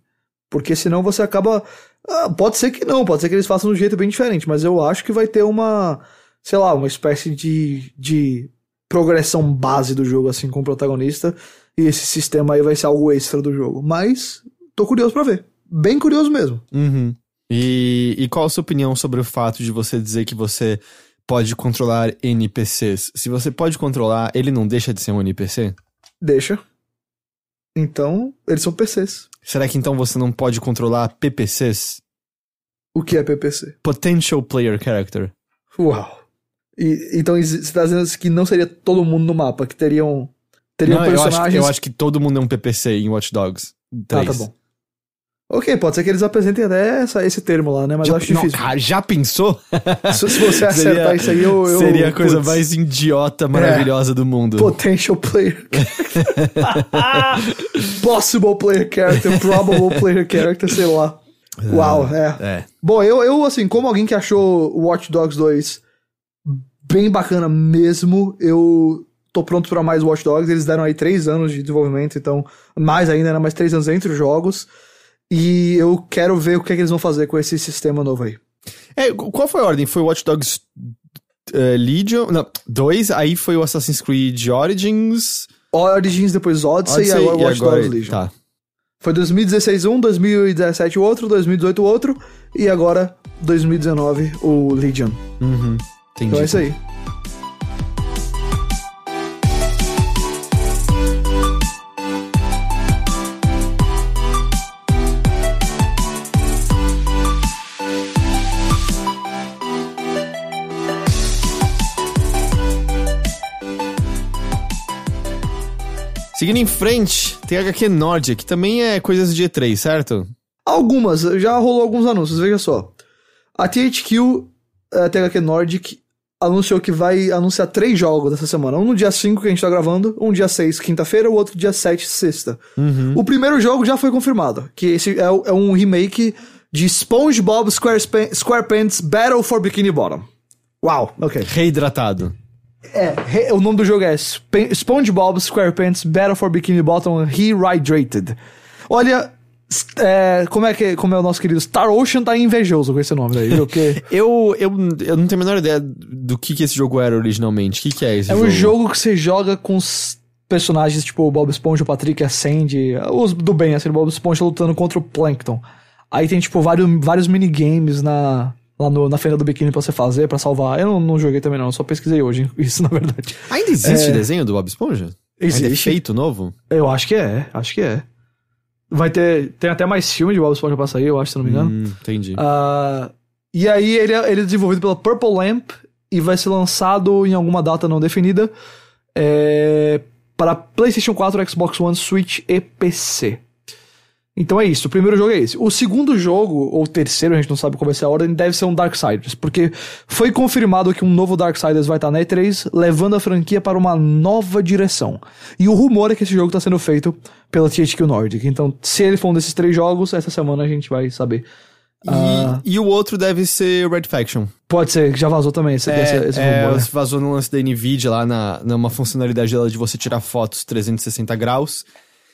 Porque senão você acaba ah, pode ser que não, pode ser que eles façam de um jeito bem diferente, mas eu acho que vai ter uma, sei lá, uma espécie de, de progressão base do jogo, assim, com o protagonista, e esse sistema aí vai ser algo extra do jogo. Mas tô curioso para ver. Bem curioso mesmo. Uhum. E, e qual a sua opinião sobre o fato de você dizer que você pode controlar NPCs? Se você pode controlar, ele não deixa de ser um NPC? Deixa. Então, eles são PCs. Será que então você não pode controlar PPCs? O que é PPC? Potential Player Character. Uau. E, então você está dizendo que não seria todo mundo no mapa, que teriam, teriam não, personagens... Eu acho, eu acho que todo mundo é um PPC em Watch Dogs 3. Ah, tá bom. Ok, pode ser que eles apresentem até essa, esse termo lá, né? Mas já, eu acho difícil. Não, cara, já pensou? Se, [laughs] se você acertar seria, isso aí, eu. eu seria a coisa putz. mais idiota, maravilhosa é, do mundo. Potential player. [laughs] Possible player character, probable player character, sei lá. É, Uau, é. é. Bom, eu, eu, assim, como alguém que achou Watch Dogs 2 bem bacana mesmo, eu tô pronto para mais Watch Dogs. Eles deram aí três anos de desenvolvimento, então, mais ainda, né? Mais três anos entre os jogos. E eu quero ver o que, é que eles vão fazer com esse sistema novo aí. É, qual foi a ordem? Foi o Watch Dogs uh, Legion? Não, 2, aí foi o Assassin's Creed Origins. Origins, depois Odyssey, Odyssey e agora o Watch agora, Dogs Legion. Tá. Foi 2016 um, 2017 o outro, 2018 o outro, e agora 2019 o Legion. Uhum, entendi. Então é isso aí. Seguindo em frente, tem a HQ Nordic, que também é coisas de E3, certo? Algumas, já rolou alguns anúncios, veja só. A THQ, a THQ Nordic, anunciou que vai anunciar três jogos dessa semana. Um no dia 5, que a gente tá gravando, um dia 6, quinta-feira, o outro dia 7, sexta. Uhum. O primeiro jogo já foi confirmado, que esse é, é um remake de SpongeBob SquarePants Battle for Bikini Bottom. Uau, ok. Reidratado. É, o nome do jogo é SpongeBob SquarePants Battle for Bikini Bottom Rehydrated. Olha, é, como, é que, como é o nosso querido Star Ocean tá invejoso com esse nome daí, viu? Porque... [laughs] eu, eu, eu não tenho a menor ideia do que, que esse jogo era originalmente. O que, que é esse é jogo? É um jogo que você joga com os personagens tipo o Bob Esponja, o Patrick, a Sandy, os do bem, assim, o Bob Esponja lutando contra o Plankton. Aí tem, tipo, vários, vários minigames na, lá no, na Feira do Biquíni pra você fazer, pra salvar. Eu não, não joguei também não, só pesquisei hoje, [laughs] isso na verdade. Ainda existe é... desenho do Bob Esponja? Existe. Ainda é feito novo? Eu acho que é, acho que é. Vai ter, tem até mais filme de Bob Esponja pra sair, eu acho, se não me engano. Hum, entendi. Uh, e aí ele, é, ele é desenvolvido pela Purple Lamp e vai ser lançado em alguma data não definida é, para PlayStation 4, Xbox One, Switch e PC. Então é isso, o primeiro jogo é esse. O segundo jogo, ou terceiro, a gente não sabe qual vai ser a ordem, deve ser um Darksiders, porque foi confirmado que um novo Darksiders vai estar na E3, levando a franquia para uma nova direção. E o rumor é que esse jogo está sendo feito pela THQ Nordic. Então, se ele for um desses três jogos, essa semana a gente vai saber. E, uh, e o outro deve ser Red Faction. Pode ser, já vazou também esse, é, esse, esse é, rumor. Vazou no lance da NVIDIA lá, na, numa funcionalidade dela de você tirar fotos 360 graus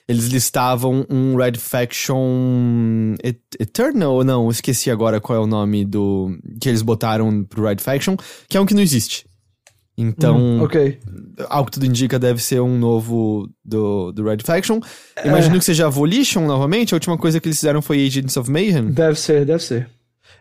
eles listavam um Red Faction Eternal, não, esqueci agora qual é o nome do que eles botaram pro Red Faction, que é um que não existe. Então, hum, okay. ao que tudo indica, deve ser um novo do, do Red Faction. Imagino é. que seja Volition novamente. A última coisa que eles fizeram foi Agents of Mayhem. Deve ser, deve ser.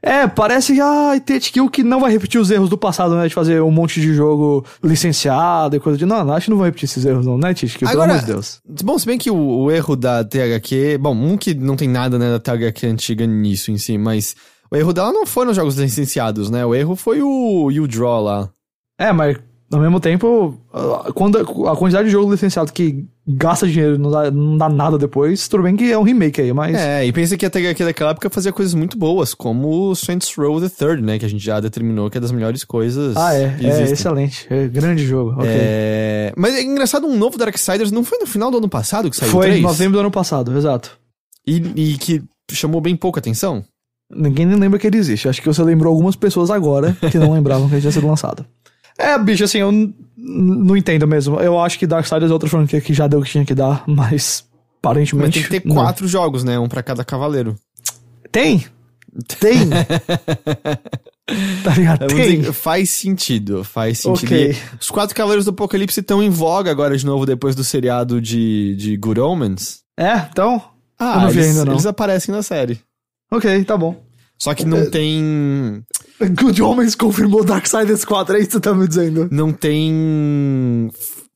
É, parece que a THQ que não vai repetir os erros do passado, né? De fazer um monte de jogo licenciado e coisa de. Não, acho que não vai repetir esses erros, não, né, THQ? Pelo amor de Deus. Bom, se bem que o, o, erro da THQ. Bom, um que não tem nada, né, da THQ antiga nisso em si, mas. O erro dela não foi nos jogos licenciados, né? O erro foi o U-Draw lá. É, mas ao mesmo tempo, quando a quantidade de jogo licenciado que gasta dinheiro e não dá, não dá nada depois, tudo bem que é um remake aí, mas. É, e pensa que até aqui daquela época fazia coisas muito boas, como o Saints Row the Third, né? Que a gente já determinou que é das melhores coisas. Ah, é, é excelente. É grande jogo. Okay. É... Mas é engraçado, um novo Darksiders não foi no final do ano passado que saiu Foi em novembro do ano passado, exato. E, e que chamou bem pouca atenção? Ninguém nem lembra que ele existe. Acho que você lembrou algumas pessoas agora que não [laughs] lembravam que ele tinha sido lançado. É, bicho, assim, eu não entendo mesmo. Eu acho que Darksiders é outra franquia que já deu o que tinha que dar, [laughs] mas aparentemente. Mas tem que ter quatro não. jogos, né? Um para cada cavaleiro. Tem! Tem! [laughs] tá ligado? Tem. Dizer, faz sentido, faz sentido. Okay. Os quatro cavaleiros do Apocalipse estão em voga agora de novo depois do seriado de, de Good Omens. É, então. Ah, eu não eles, vi ainda não. Eles aparecem na série. Ok, tá bom. Só que não é... tem. Good Omens confirmou Darksiders 4, é isso que você tá me dizendo? Não tem.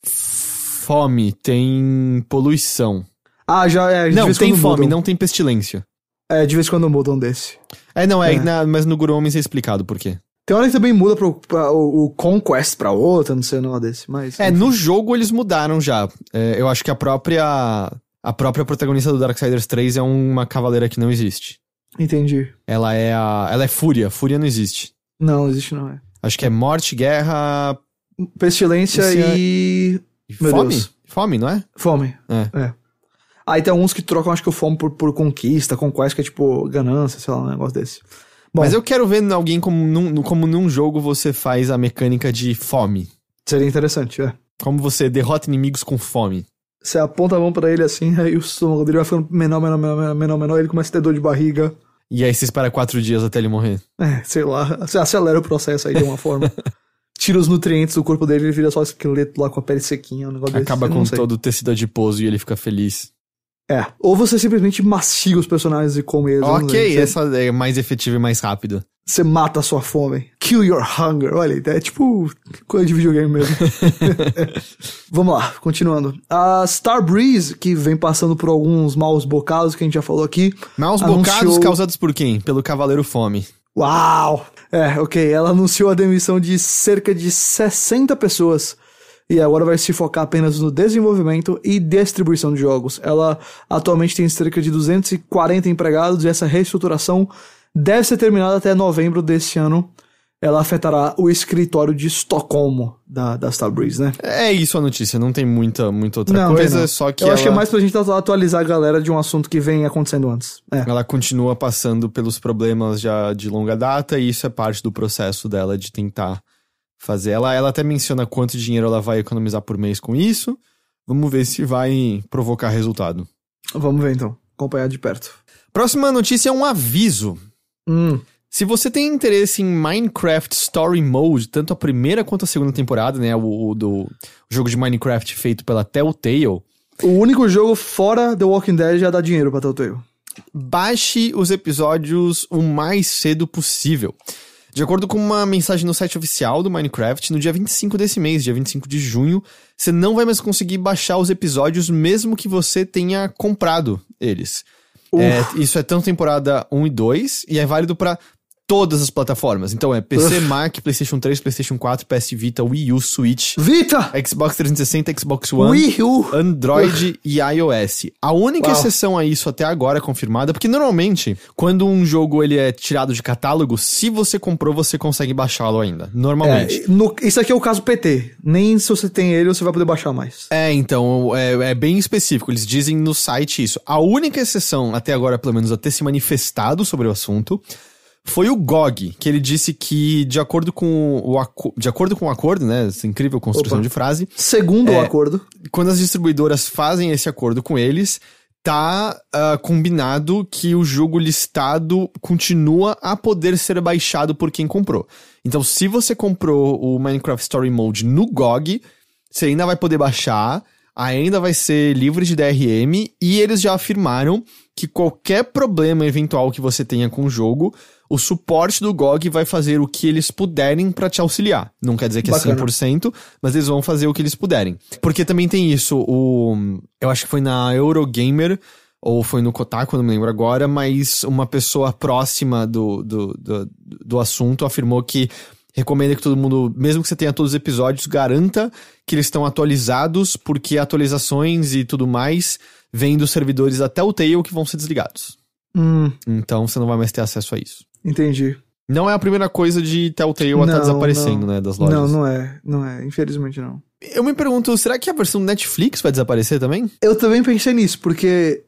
Fome, tem poluição. Ah, já é. Não, tem fome, mudam. não tem pestilência. É, de vez em quando mudam desse. É, não, é, é. Na, mas no Good Omens é explicado por quê. Tem hora que também muda pro, pra, o, o, Conquest pra outra, não sei o nome desse, mas... É, enfim. no jogo eles mudaram já. É, eu acho que a própria... A própria protagonista do Darksiders 3 é uma cavaleira que não existe. Entendi. Ela é a. Ela é Fúria. Fúria não existe. Não, não existe, não é. Acho que é morte, guerra. Pestilência e. Meu fome? Deus. Fome, não é? Fome. É. é. Aí tem uns que trocam, acho que o fome por, por conquista, conquest, que é tipo ganância, sei lá, um negócio desse. Bom, Mas eu quero ver alguém como num, como num jogo você faz a mecânica de fome. Seria interessante, é. Como você derrota inimigos com fome. Você aponta a mão para ele assim, aí o estômago dele vai ficando menor, menor, menor, menor, menor, ele começa a ter dor de barriga. E aí você espera quatro dias até ele morrer. É, sei lá. Você acelera o processo aí de uma forma. [laughs] Tira os nutrientes do corpo dele, ele vira só esqueleto lá com a pele sequinha, um negócio Acaba desse, com todo o tecido adiposo e ele fica feliz. É. Ou você simplesmente mastiga os personagens e come eles. Ok, essa é mais efetiva e mais rápida. Você mata a sua fome. Kill your hunger. Olha, é tipo coisa de videogame mesmo. [laughs] Vamos lá, continuando. A Star Breeze, que vem passando por alguns maus bocados que a gente já falou aqui. Maus anunciou... bocados causados por quem? Pelo Cavaleiro Fome. Uau! É, ok. Ela anunciou a demissão de cerca de 60 pessoas e agora vai se focar apenas no desenvolvimento e distribuição de jogos. Ela atualmente tem cerca de 240 empregados e essa reestruturação deve ser terminada até novembro desse ano. Ela afetará o escritório de Estocolmo da, da Starbreeze, né? É isso a notícia, não tem muita, muita outra não, coisa, só que. Eu ela... acho que é mais pra gente atualizar a galera de um assunto que vem acontecendo antes. É. Ela continua passando pelos problemas já de longa data e isso é parte do processo dela de tentar fazer. Ela, ela até menciona quanto dinheiro ela vai economizar por mês com isso. Vamos ver se vai provocar resultado. Vamos ver então, acompanhar de perto. Próxima notícia é um aviso. Hum. Se você tem interesse em Minecraft Story Mode, tanto a primeira quanto a segunda temporada, né? O, o do o jogo de Minecraft feito pela Telltale. O único jogo fora The Walking Dead já dá dinheiro pra Telltale. Baixe os episódios o mais cedo possível. De acordo com uma mensagem no site oficial do Minecraft, no dia 25 desse mês, dia 25 de junho, você não vai mais conseguir baixar os episódios mesmo que você tenha comprado eles. É, isso é tanto temporada 1 e 2, e é válido para todas as plataformas. Então é PC, Uf. Mac, PlayStation 3, PlayStation 4, PS Vita, Wii U, Switch. Vita! Xbox 360, Xbox One, Wii U. Android Uf. e iOS. A única Uau. exceção a isso até agora é confirmada, porque normalmente, quando um jogo ele é tirado de catálogo, se você comprou, você consegue baixá-lo ainda. Normalmente. É, no, isso aqui é o caso PT. Nem se você tem ele, você vai poder baixar mais. É, então, é, é bem específico. Eles dizem no site isso. A única exceção, até agora, pelo menos, a ter se manifestado sobre o assunto foi o GOG, que ele disse que, de acordo com o, de acordo com o acordo, né? Essa incrível construção Opa. de frase. Segundo é, o acordo. Quando as distribuidoras fazem esse acordo com eles, tá uh, combinado que o jogo listado continua a poder ser baixado por quem comprou. Então, se você comprou o Minecraft Story Mode no GOG, você ainda vai poder baixar, ainda vai ser livre de DRM, e eles já afirmaram que qualquer problema eventual que você tenha com o jogo, o suporte do GOG vai fazer o que eles puderem para te auxiliar. Não quer dizer que é Bacana. é 100%, mas eles vão fazer o que eles puderem. Porque também tem isso, o eu acho que foi na Eurogamer ou foi no Kotaku, não me lembro agora, mas uma pessoa próxima do, do, do, do assunto afirmou que recomenda que todo mundo, mesmo que você tenha todos os episódios, garanta que eles estão atualizados, porque atualizações e tudo mais vêm dos servidores da Telltale que vão ser desligados. Hum. Então você não vai mais ter acesso a isso. Entendi. Não é a primeira coisa de Telltale a estar tá desaparecendo, não. né, das lojas. Não, não é. Não é. Infelizmente não. Eu me pergunto, será que a versão Netflix vai desaparecer também? Eu também pensei nisso, porque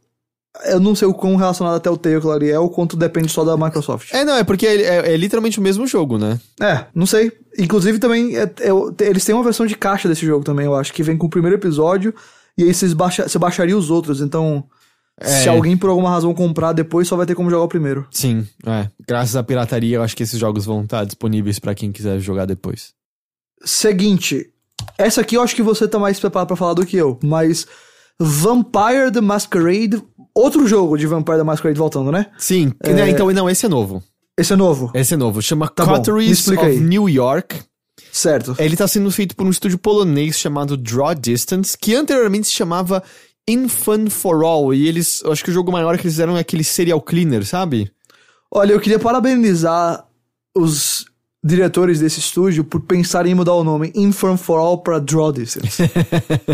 eu não sei o quão relacionado até o Telltale aquilo é, ou quanto depende só da Microsoft. É, não, é porque é, é, é literalmente o mesmo jogo, né? É, não sei. Inclusive também, é, é eles têm uma versão de caixa desse jogo também, eu acho, que vem com o primeiro episódio, e aí vocês baixa, você baixaria os outros, então... Se é. alguém por alguma razão comprar depois, só vai ter como jogar o primeiro. Sim, é. Graças à pirataria, eu acho que esses jogos vão estar disponíveis para quem quiser jogar depois. Seguinte, essa aqui eu acho que você tá mais preparado para falar do que eu, mas Vampire the Masquerade, outro jogo de Vampire the Masquerade voltando, né? Sim, é... então não, esse é novo. Esse é novo? Esse é novo, chama tá Coteries of aí. New York. Certo. Ele tá sendo feito por um estúdio polonês chamado Draw Distance, que anteriormente se chamava In Fun for All. E eles, acho que o jogo maior que eles fizeram é aquele Serial Cleaner, sabe? Olha, eu queria parabenizar os diretores desse estúdio por pensarem em mudar o nome In Fun for All pra Draw Distance.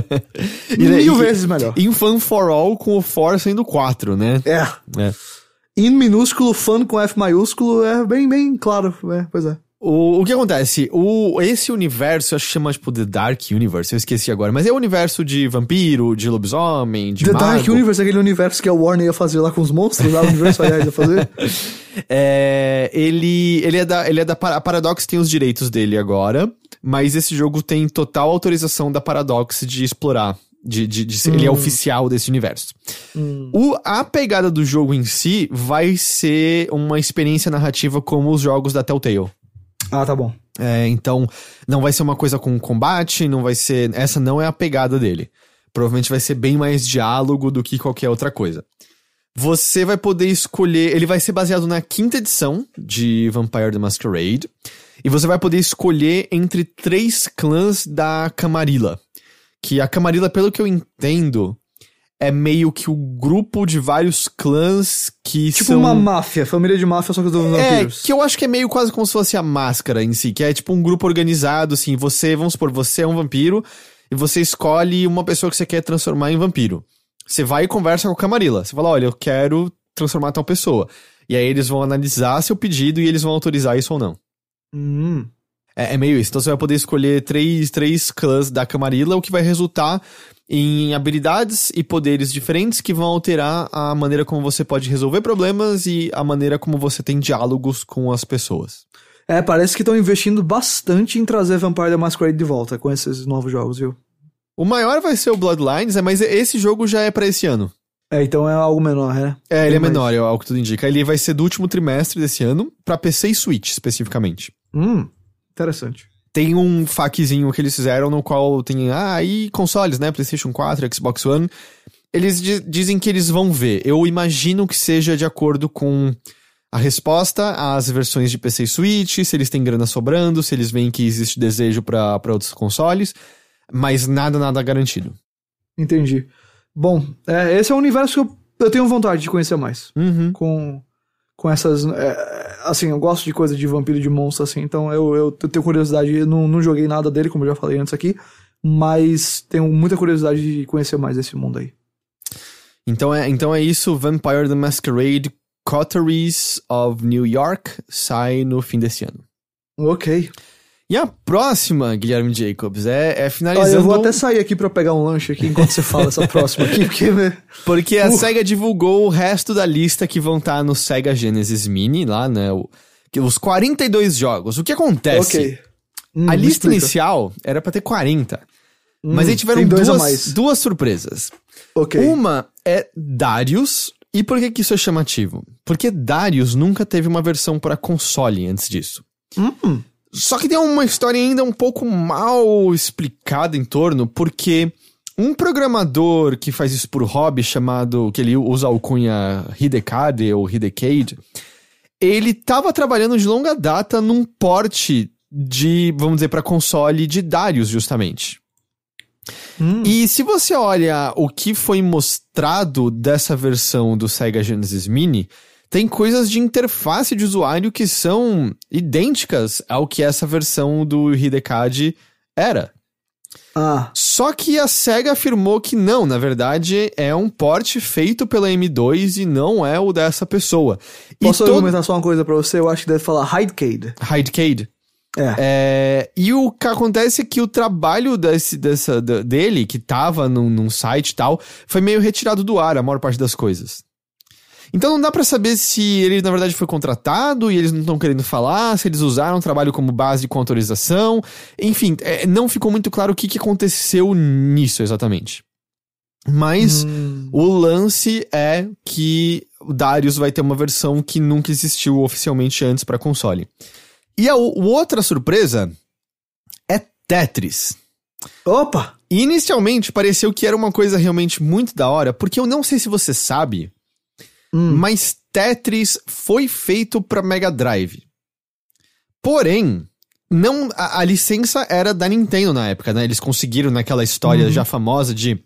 [laughs] Mil e, vezes melhor. In Fun for All com o for sendo 4, né? É. é. In minúsculo, fun com F maiúsculo, é bem, bem claro. É, pois é. O, o que acontece? O, esse universo, acho que chama tipo The Dark Universe, eu esqueci agora, mas é o universo de vampiro, de lobisomem, de The mago. Dark Universe é aquele universo que a Warner ia fazer lá com os monstros, lá o universo aliás ia fazer. [laughs] É, ele, ele é da, ele é da a Paradox tem os direitos dele agora, mas esse jogo tem total autorização da Paradox de explorar de, de, de ser, hum. ele é hum. oficial desse universo. Hum. O, a pegada do jogo em si vai ser uma experiência narrativa como os jogos da Telltale. Ah, tá bom. É, então, não vai ser uma coisa com combate, não vai ser. Essa não é a pegada dele. Provavelmente vai ser bem mais diálogo do que qualquer outra coisa. Você vai poder escolher. Ele vai ser baseado na quinta edição de Vampire the Masquerade. E você vai poder escolher entre três clãs da Camarilla. Que a Camarilla, pelo que eu entendo, é meio que o grupo de vários clãs que tipo são... Tipo uma máfia, família de máfia, só que dos é, vampiros. É, que eu acho que é meio quase como se fosse a máscara em si, que é tipo um grupo organizado, assim, você, vamos supor, você é um vampiro e você escolhe uma pessoa que você quer transformar em vampiro. Você vai e conversa com a Camarilla. Você fala, olha, eu quero transformar tal pessoa. E aí eles vão analisar seu pedido e eles vão autorizar isso ou não. Hum. É, é meio isso. Então você vai poder escolher três, três clãs da Camarilla, o que vai resultar em habilidades e poderes diferentes que vão alterar a maneira como você pode resolver problemas e a maneira como você tem diálogos com as pessoas. É, parece que estão investindo bastante em trazer Vampire the Masquerade de volta com esses novos jogos, viu? O maior vai ser o Bloodlines, é, mas esse jogo já é para esse ano. É, então é algo menor, né? É, ele é menor, é algo que tudo indica. Ele vai ser do último trimestre desse ano, para PC e Switch, especificamente. Hum, interessante tem um faquezinho que eles fizeram no qual tem, ah, aí consoles, né? PlayStation 4, Xbox One. Eles dizem que eles vão ver. Eu imagino que seja de acordo com a resposta às versões de PC e Switch, se eles têm grana sobrando, se eles veem que existe desejo para outros consoles, mas nada, nada garantido. Entendi. Bom, é, esse é um universo que eu, eu tenho vontade de conhecer mais. Uhum. Com com essas. É, assim, eu gosto de coisa de vampiro de monstro, assim, então eu, eu, eu tenho curiosidade. Eu não, não joguei nada dele, como eu já falei antes aqui, mas tenho muita curiosidade de conhecer mais desse mundo aí. Então é, então é isso, Vampire the Masquerade Coteries of New York sai no fim desse ano. Ok. E a próxima, Guilherme Jacobs, é, é finalizando... Olha, eu vou até sair aqui pra pegar um lanche aqui enquanto você fala essa próxima aqui, porque... Né? Porque a uh. SEGA divulgou o resto da lista que vão estar tá no SEGA Genesis Mini, lá, né? O, os 42 jogos. O que acontece? Ok. Hum, a lista explica. inicial era pra ter 40. Hum, mas aí tiveram duas, duas surpresas. Ok. Uma é Darius. E por que, que isso é chamativo? Porque Darius nunca teve uma versão para console antes disso. Hum. Só que tem uma história ainda um pouco mal explicada em torno, porque um programador que faz isso por hobby, chamado, que ele usa a alcunha Hidekade ou Hidecade, ele estava trabalhando de longa data num porte de, vamos dizer, para console de Darius, justamente. Hum. E se você olha o que foi mostrado dessa versão do Sega Genesis Mini, tem coisas de interface de usuário que são idênticas ao que essa versão do Hidekade era. Ah. Só que a SEGA afirmou que não, na verdade é um porte feito pela M2 e não é o dessa pessoa. Posso e argumentar só uma coisa pra você? Eu acho que deve falar Hidecade. Hidecade. É. é. E o que acontece é que o trabalho desse, dessa, dele, que tava num, num site e tal, foi meio retirado do ar, a maior parte das coisas. Então não dá para saber se ele na verdade foi contratado e eles não estão querendo falar, se eles usaram o trabalho como base com autorização. Enfim, é, não ficou muito claro o que, que aconteceu nisso exatamente. Mas hum. o lance é que o Darius vai ter uma versão que nunca existiu oficialmente antes para console. E a, a outra surpresa é Tetris. Opa! Inicialmente pareceu que era uma coisa realmente muito da hora, porque eu não sei se você sabe, Hum. Mas Tetris foi feito para Mega Drive. Porém, não a, a, licença era da Nintendo na época, né? Eles conseguiram naquela história uhum. já famosa de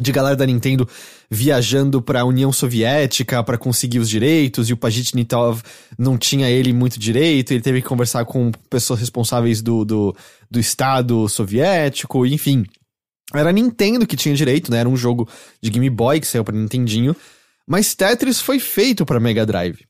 de galera da Nintendo viajando para a União Soviética para conseguir os direitos e o Pajitnitov não tinha ele muito direito, ele teve que conversar com pessoas responsáveis do, do, do Estado soviético, enfim. Era a Nintendo que tinha direito, né? Era um jogo de Game Boy que saiu para Nintendinho. Mas Tetris foi feito para Mega Drive.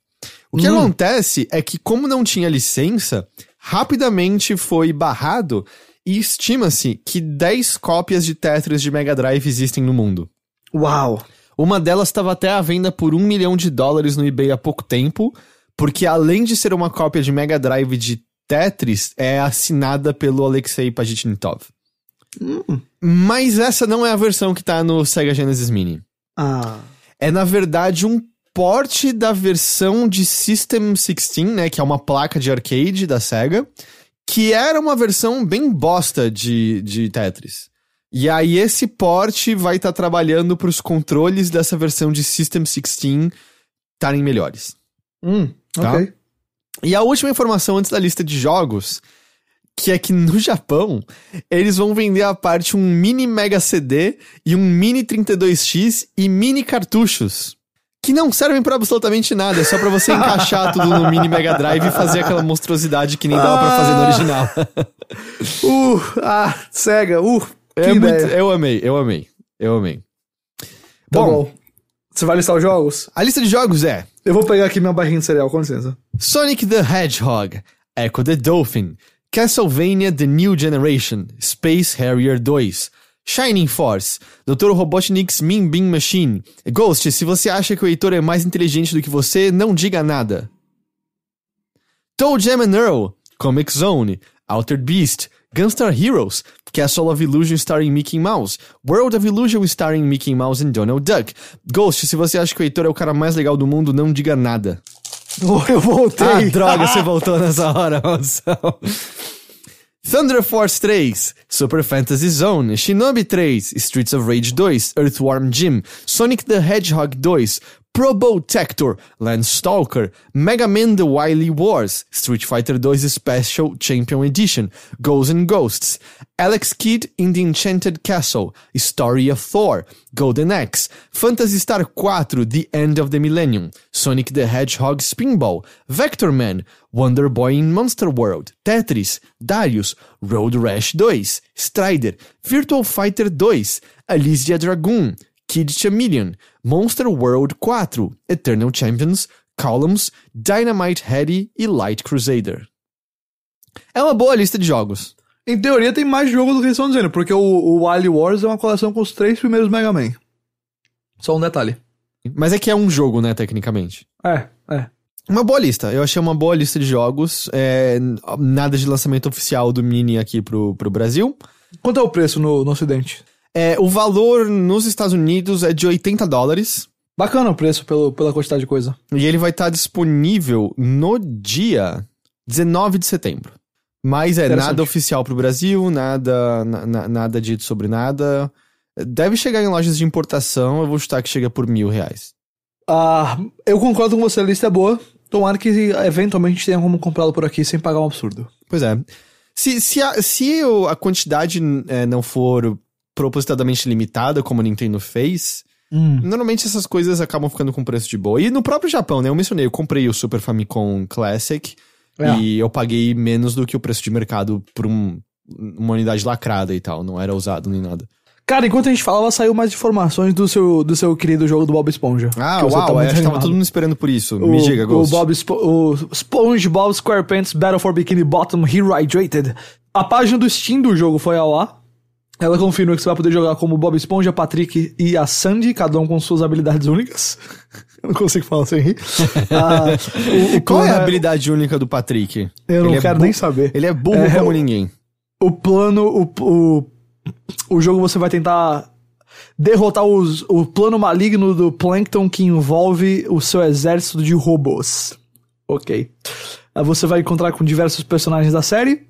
O que hum. acontece é que, como não tinha licença, rapidamente foi barrado e estima-se que 10 cópias de Tetris de Mega Drive existem no mundo. Uau! Uma delas estava até à venda por um milhão de dólares no eBay há pouco tempo, porque além de ser uma cópia de Mega Drive de Tetris, é assinada pelo Alexei Pajitnitov. Hum. Mas essa não é a versão que tá no Sega Genesis Mini. Ah é na verdade um porte da versão de System 16, né, que é uma placa de arcade da Sega, que era uma versão bem bosta de, de Tetris. E aí esse porte vai estar tá trabalhando para os controles dessa versão de System 16 estarem melhores. Hum, tá? ok. E a última informação antes da lista de jogos que é que no Japão eles vão vender a parte um mini Mega CD e um mini 32X e mini cartuchos. Que não servem para absolutamente nada, é só para você encaixar [laughs] tudo no mini Mega Drive e fazer aquela monstruosidade que nem dava ah, pra fazer no original. [laughs] uh, ah, cega, uh, é muito, eu amei, eu amei, eu amei. Tá bom, bom, você vai listar os jogos? A lista de jogos é... Eu vou pegar aqui minha barrinha de cereal, com licença. Sonic the Hedgehog, Echo the Dolphin, Castlevania The New Generation, Space Harrier 2, Shining Force, Dr. Robotnik's Min Bean Machine. Ghost, se você acha que o Heitor é mais inteligente do que você, não diga nada. Toe Jam and Earl, Comic Zone, Altered Beast, Gunstar Heroes, Castle of Illusion starring Mickey Mouse, World of Illusion starring Mickey Mouse and Donald Duck. Ghost, se você acha que o Heitor é o cara mais legal do mundo, não diga nada. Eu voltei. Ah, droga, você voltou nessa hora, [laughs] maldição. Thunder Force 3, Super Fantasy Zone, Shinobi 3, Streets of Rage 2, Earthworm Jim, Sonic the Hedgehog 2, Probotector, Landstalker, Mega Man The Wily Wars, Street Fighter 2 Special Champion Edition, Ghosts and Ghosts, Alex Kidd in the Enchanted Castle, Story of Thor, Golden Axe, Phantasy Star 4 The End of the Millennium, Sonic the Hedgehog Spinball, Vector Man, Wonder Boy in Monster World, Tetris, Darius, Road Rash 2, Strider, Virtual Fighter 2, Alicia Dragoon, Kid Chameleon, Monster World 4, Eternal Champions, Columns, Dynamite Heady e Light Crusader. É uma boa lista de jogos. Em teoria tem mais jogos do que eles estão dizendo, porque o, o Wild Wars é uma coleção com os três primeiros Mega Man. Só um detalhe. Mas é que é um jogo, né, tecnicamente. É, é. Uma boa lista. Eu achei uma boa lista de jogos. É, nada de lançamento oficial do Mini aqui pro, pro Brasil. Quanto é o preço no, no Ocidente? É, o valor nos Estados Unidos é de 80 dólares. Bacana o preço pelo, pela quantidade de coisa. E ele vai estar disponível no dia 19 de setembro. Mas é nada oficial pro Brasil, nada, na, nada dito sobre nada. Deve chegar em lojas de importação, eu vou chutar que chega por mil reais. Ah, eu concordo com você, a lista é boa. Tomara que eventualmente tenha como comprá-lo por aqui sem pagar um absurdo. Pois é. Se, se, a, se a quantidade é, não for propositadamente limitada, como a Nintendo fez, hum. normalmente essas coisas acabam ficando com preço de boa. E no próprio Japão, né? Eu mencionei, eu comprei o Super Famicom Classic é. e eu paguei menos do que o preço de mercado por um, uma unidade lacrada e tal. Não era usado nem nada. Cara, enquanto a gente falava, saiu mais informações do seu, do seu querido jogo do Bob Esponja. Ah, uau, tá acho que tava todo mundo esperando por isso. O, Me diga, Ghost. O, Bob Spo o SpongeBob SquarePants Battle for Bikini Bottom Rehydrated. A página do Steam do jogo foi ao ar. Ela confirma que você vai poder jogar como Bob Esponja, Patrick e a Sandy, cada um com suas habilidades únicas. [laughs] Eu não consigo falar sem rir. [laughs] Ah, o, o Qual é a é- habilidade única do Patrick? Eu não Ele é quero é nem saber. Ele é burro é, como ninguém. O plano, o, o, o jogo você vai tentar derrotar os, o plano maligno do Plankton que envolve o seu exército de robôs. Ok. Você vai encontrar com diversos personagens da série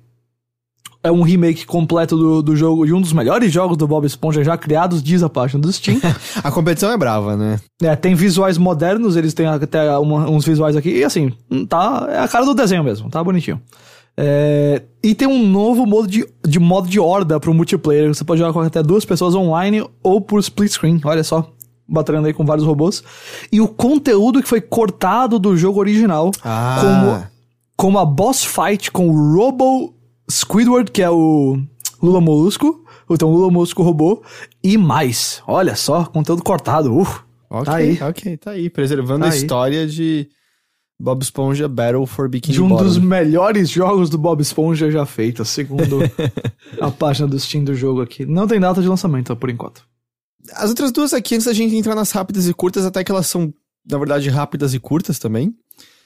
é um remake completo do, do jogo e um dos melhores jogos do Bob Esponja já criados, diz a página do Steam. [laughs] a competição é brava, né? É, tem visuais modernos, eles têm até uma, uns visuais aqui, e assim, tá, é a cara do desenho mesmo, tá bonitinho. É, e tem um novo modo de, de modo de horda pro multiplayer, você pode jogar com até duas pessoas online ou por split screen, olha só. Batalhando aí com vários robôs. E o conteúdo que foi cortado do jogo original, ah. como, como a boss fight com o Robo Squidward, que é o Lula Molusco, então Lula Molusco robô, e mais. Olha só, conteúdo cortado. Uh, ok, tá aí. ok, tá aí. Preservando tá a aí. história de Bob Esponja Battle for Bikini De um Bottom. dos melhores jogos do Bob Esponja já feitos, segundo [laughs] a página do Steam do jogo aqui. Não tem data de lançamento, por enquanto. As outras duas aqui, antes da gente entrar nas rápidas e curtas, até que elas são, na verdade, rápidas e curtas também.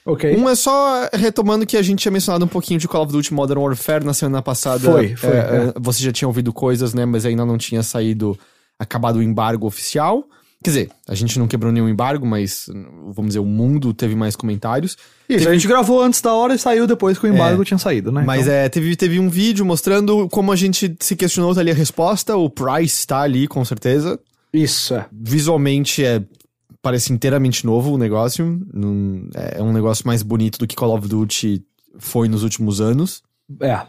Ok. Um é só retomando que a gente tinha mencionado um pouquinho de Call of Duty Modern Warfare na semana passada. Foi, foi. É, é. Você já tinha ouvido coisas, né? Mas ainda não tinha saído, acabado o embargo oficial. Quer dizer, a gente não quebrou nenhum embargo, mas vamos dizer, o mundo teve mais comentários. Isso, teve... a gente gravou antes da hora e saiu depois que o embargo é, tinha saído, né? Mas então... é, teve, teve um vídeo mostrando como a gente se questionou tá ali a resposta, o Price tá ali, com certeza. Isso, é. Visualmente é parece inteiramente novo o negócio. Num, é um negócio mais bonito do que Call of Duty foi nos últimos anos. É.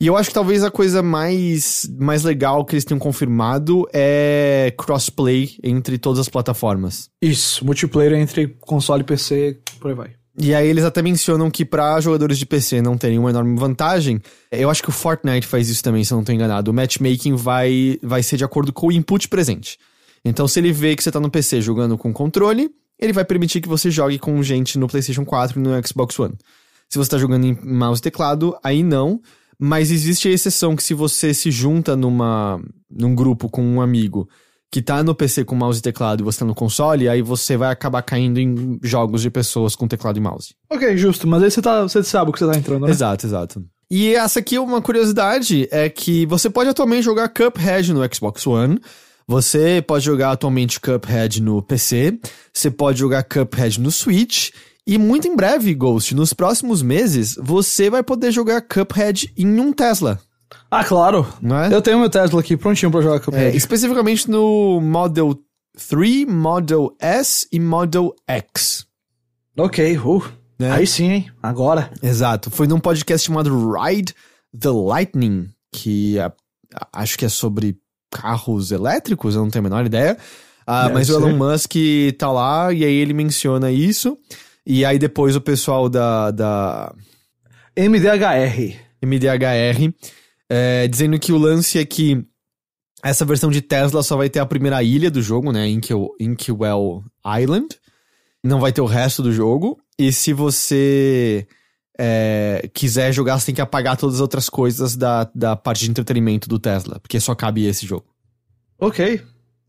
E eu acho que talvez a coisa mais, mais legal que eles tenham confirmado é crossplay entre todas as plataformas. Isso, multiplayer entre console e PC, por aí vai. E aí eles até mencionam que para jogadores de PC não terem uma enorme vantagem, eu acho que o Fortnite faz isso também, se eu não estou enganado. O matchmaking vai, vai ser de acordo com o input presente. Então, se ele vê que você tá no PC jogando com controle, ele vai permitir que você jogue com gente no PlayStation 4 e no Xbox One. Se você tá jogando em mouse e teclado, aí não. Mas existe a exceção que se você se junta numa, num grupo com um amigo que tá no PC com mouse e teclado e você tá no console, aí você vai acabar caindo em jogos de pessoas com teclado e mouse. Ok, justo, mas aí você, tá, você sabe o que você tá entrando, né? Exato, exato. E essa aqui é uma curiosidade, é que você pode atualmente jogar Cuphead no Xbox One, você pode jogar atualmente Cuphead no PC, você pode jogar Cuphead no Switch, e muito em breve, Ghost, nos próximos meses, você vai poder jogar Cuphead em um Tesla. Ah, claro. Não é? Eu tenho meu Tesla aqui prontinho para jogar Cuphead. É, especificamente no Model 3, Model S e Model X. Ok, uh. Né? Aí sim, hein? Agora. Exato. Foi num podcast chamado Ride the Lightning, que é, acho que é sobre carros elétricos, eu não tenho a menor ideia. Uh, mas ser. o Elon Musk tá lá e aí ele menciona isso. E aí depois o pessoal da. da... MDHR. MDHR. É, dizendo que o lance é que essa versão de Tesla só vai ter a primeira ilha do jogo, né? Inkwell, Inkwell Island. Não vai ter o resto do jogo. E se você é, quiser jogar, você tem que apagar todas as outras coisas da, da parte de entretenimento do Tesla. Porque só cabe esse jogo. Ok.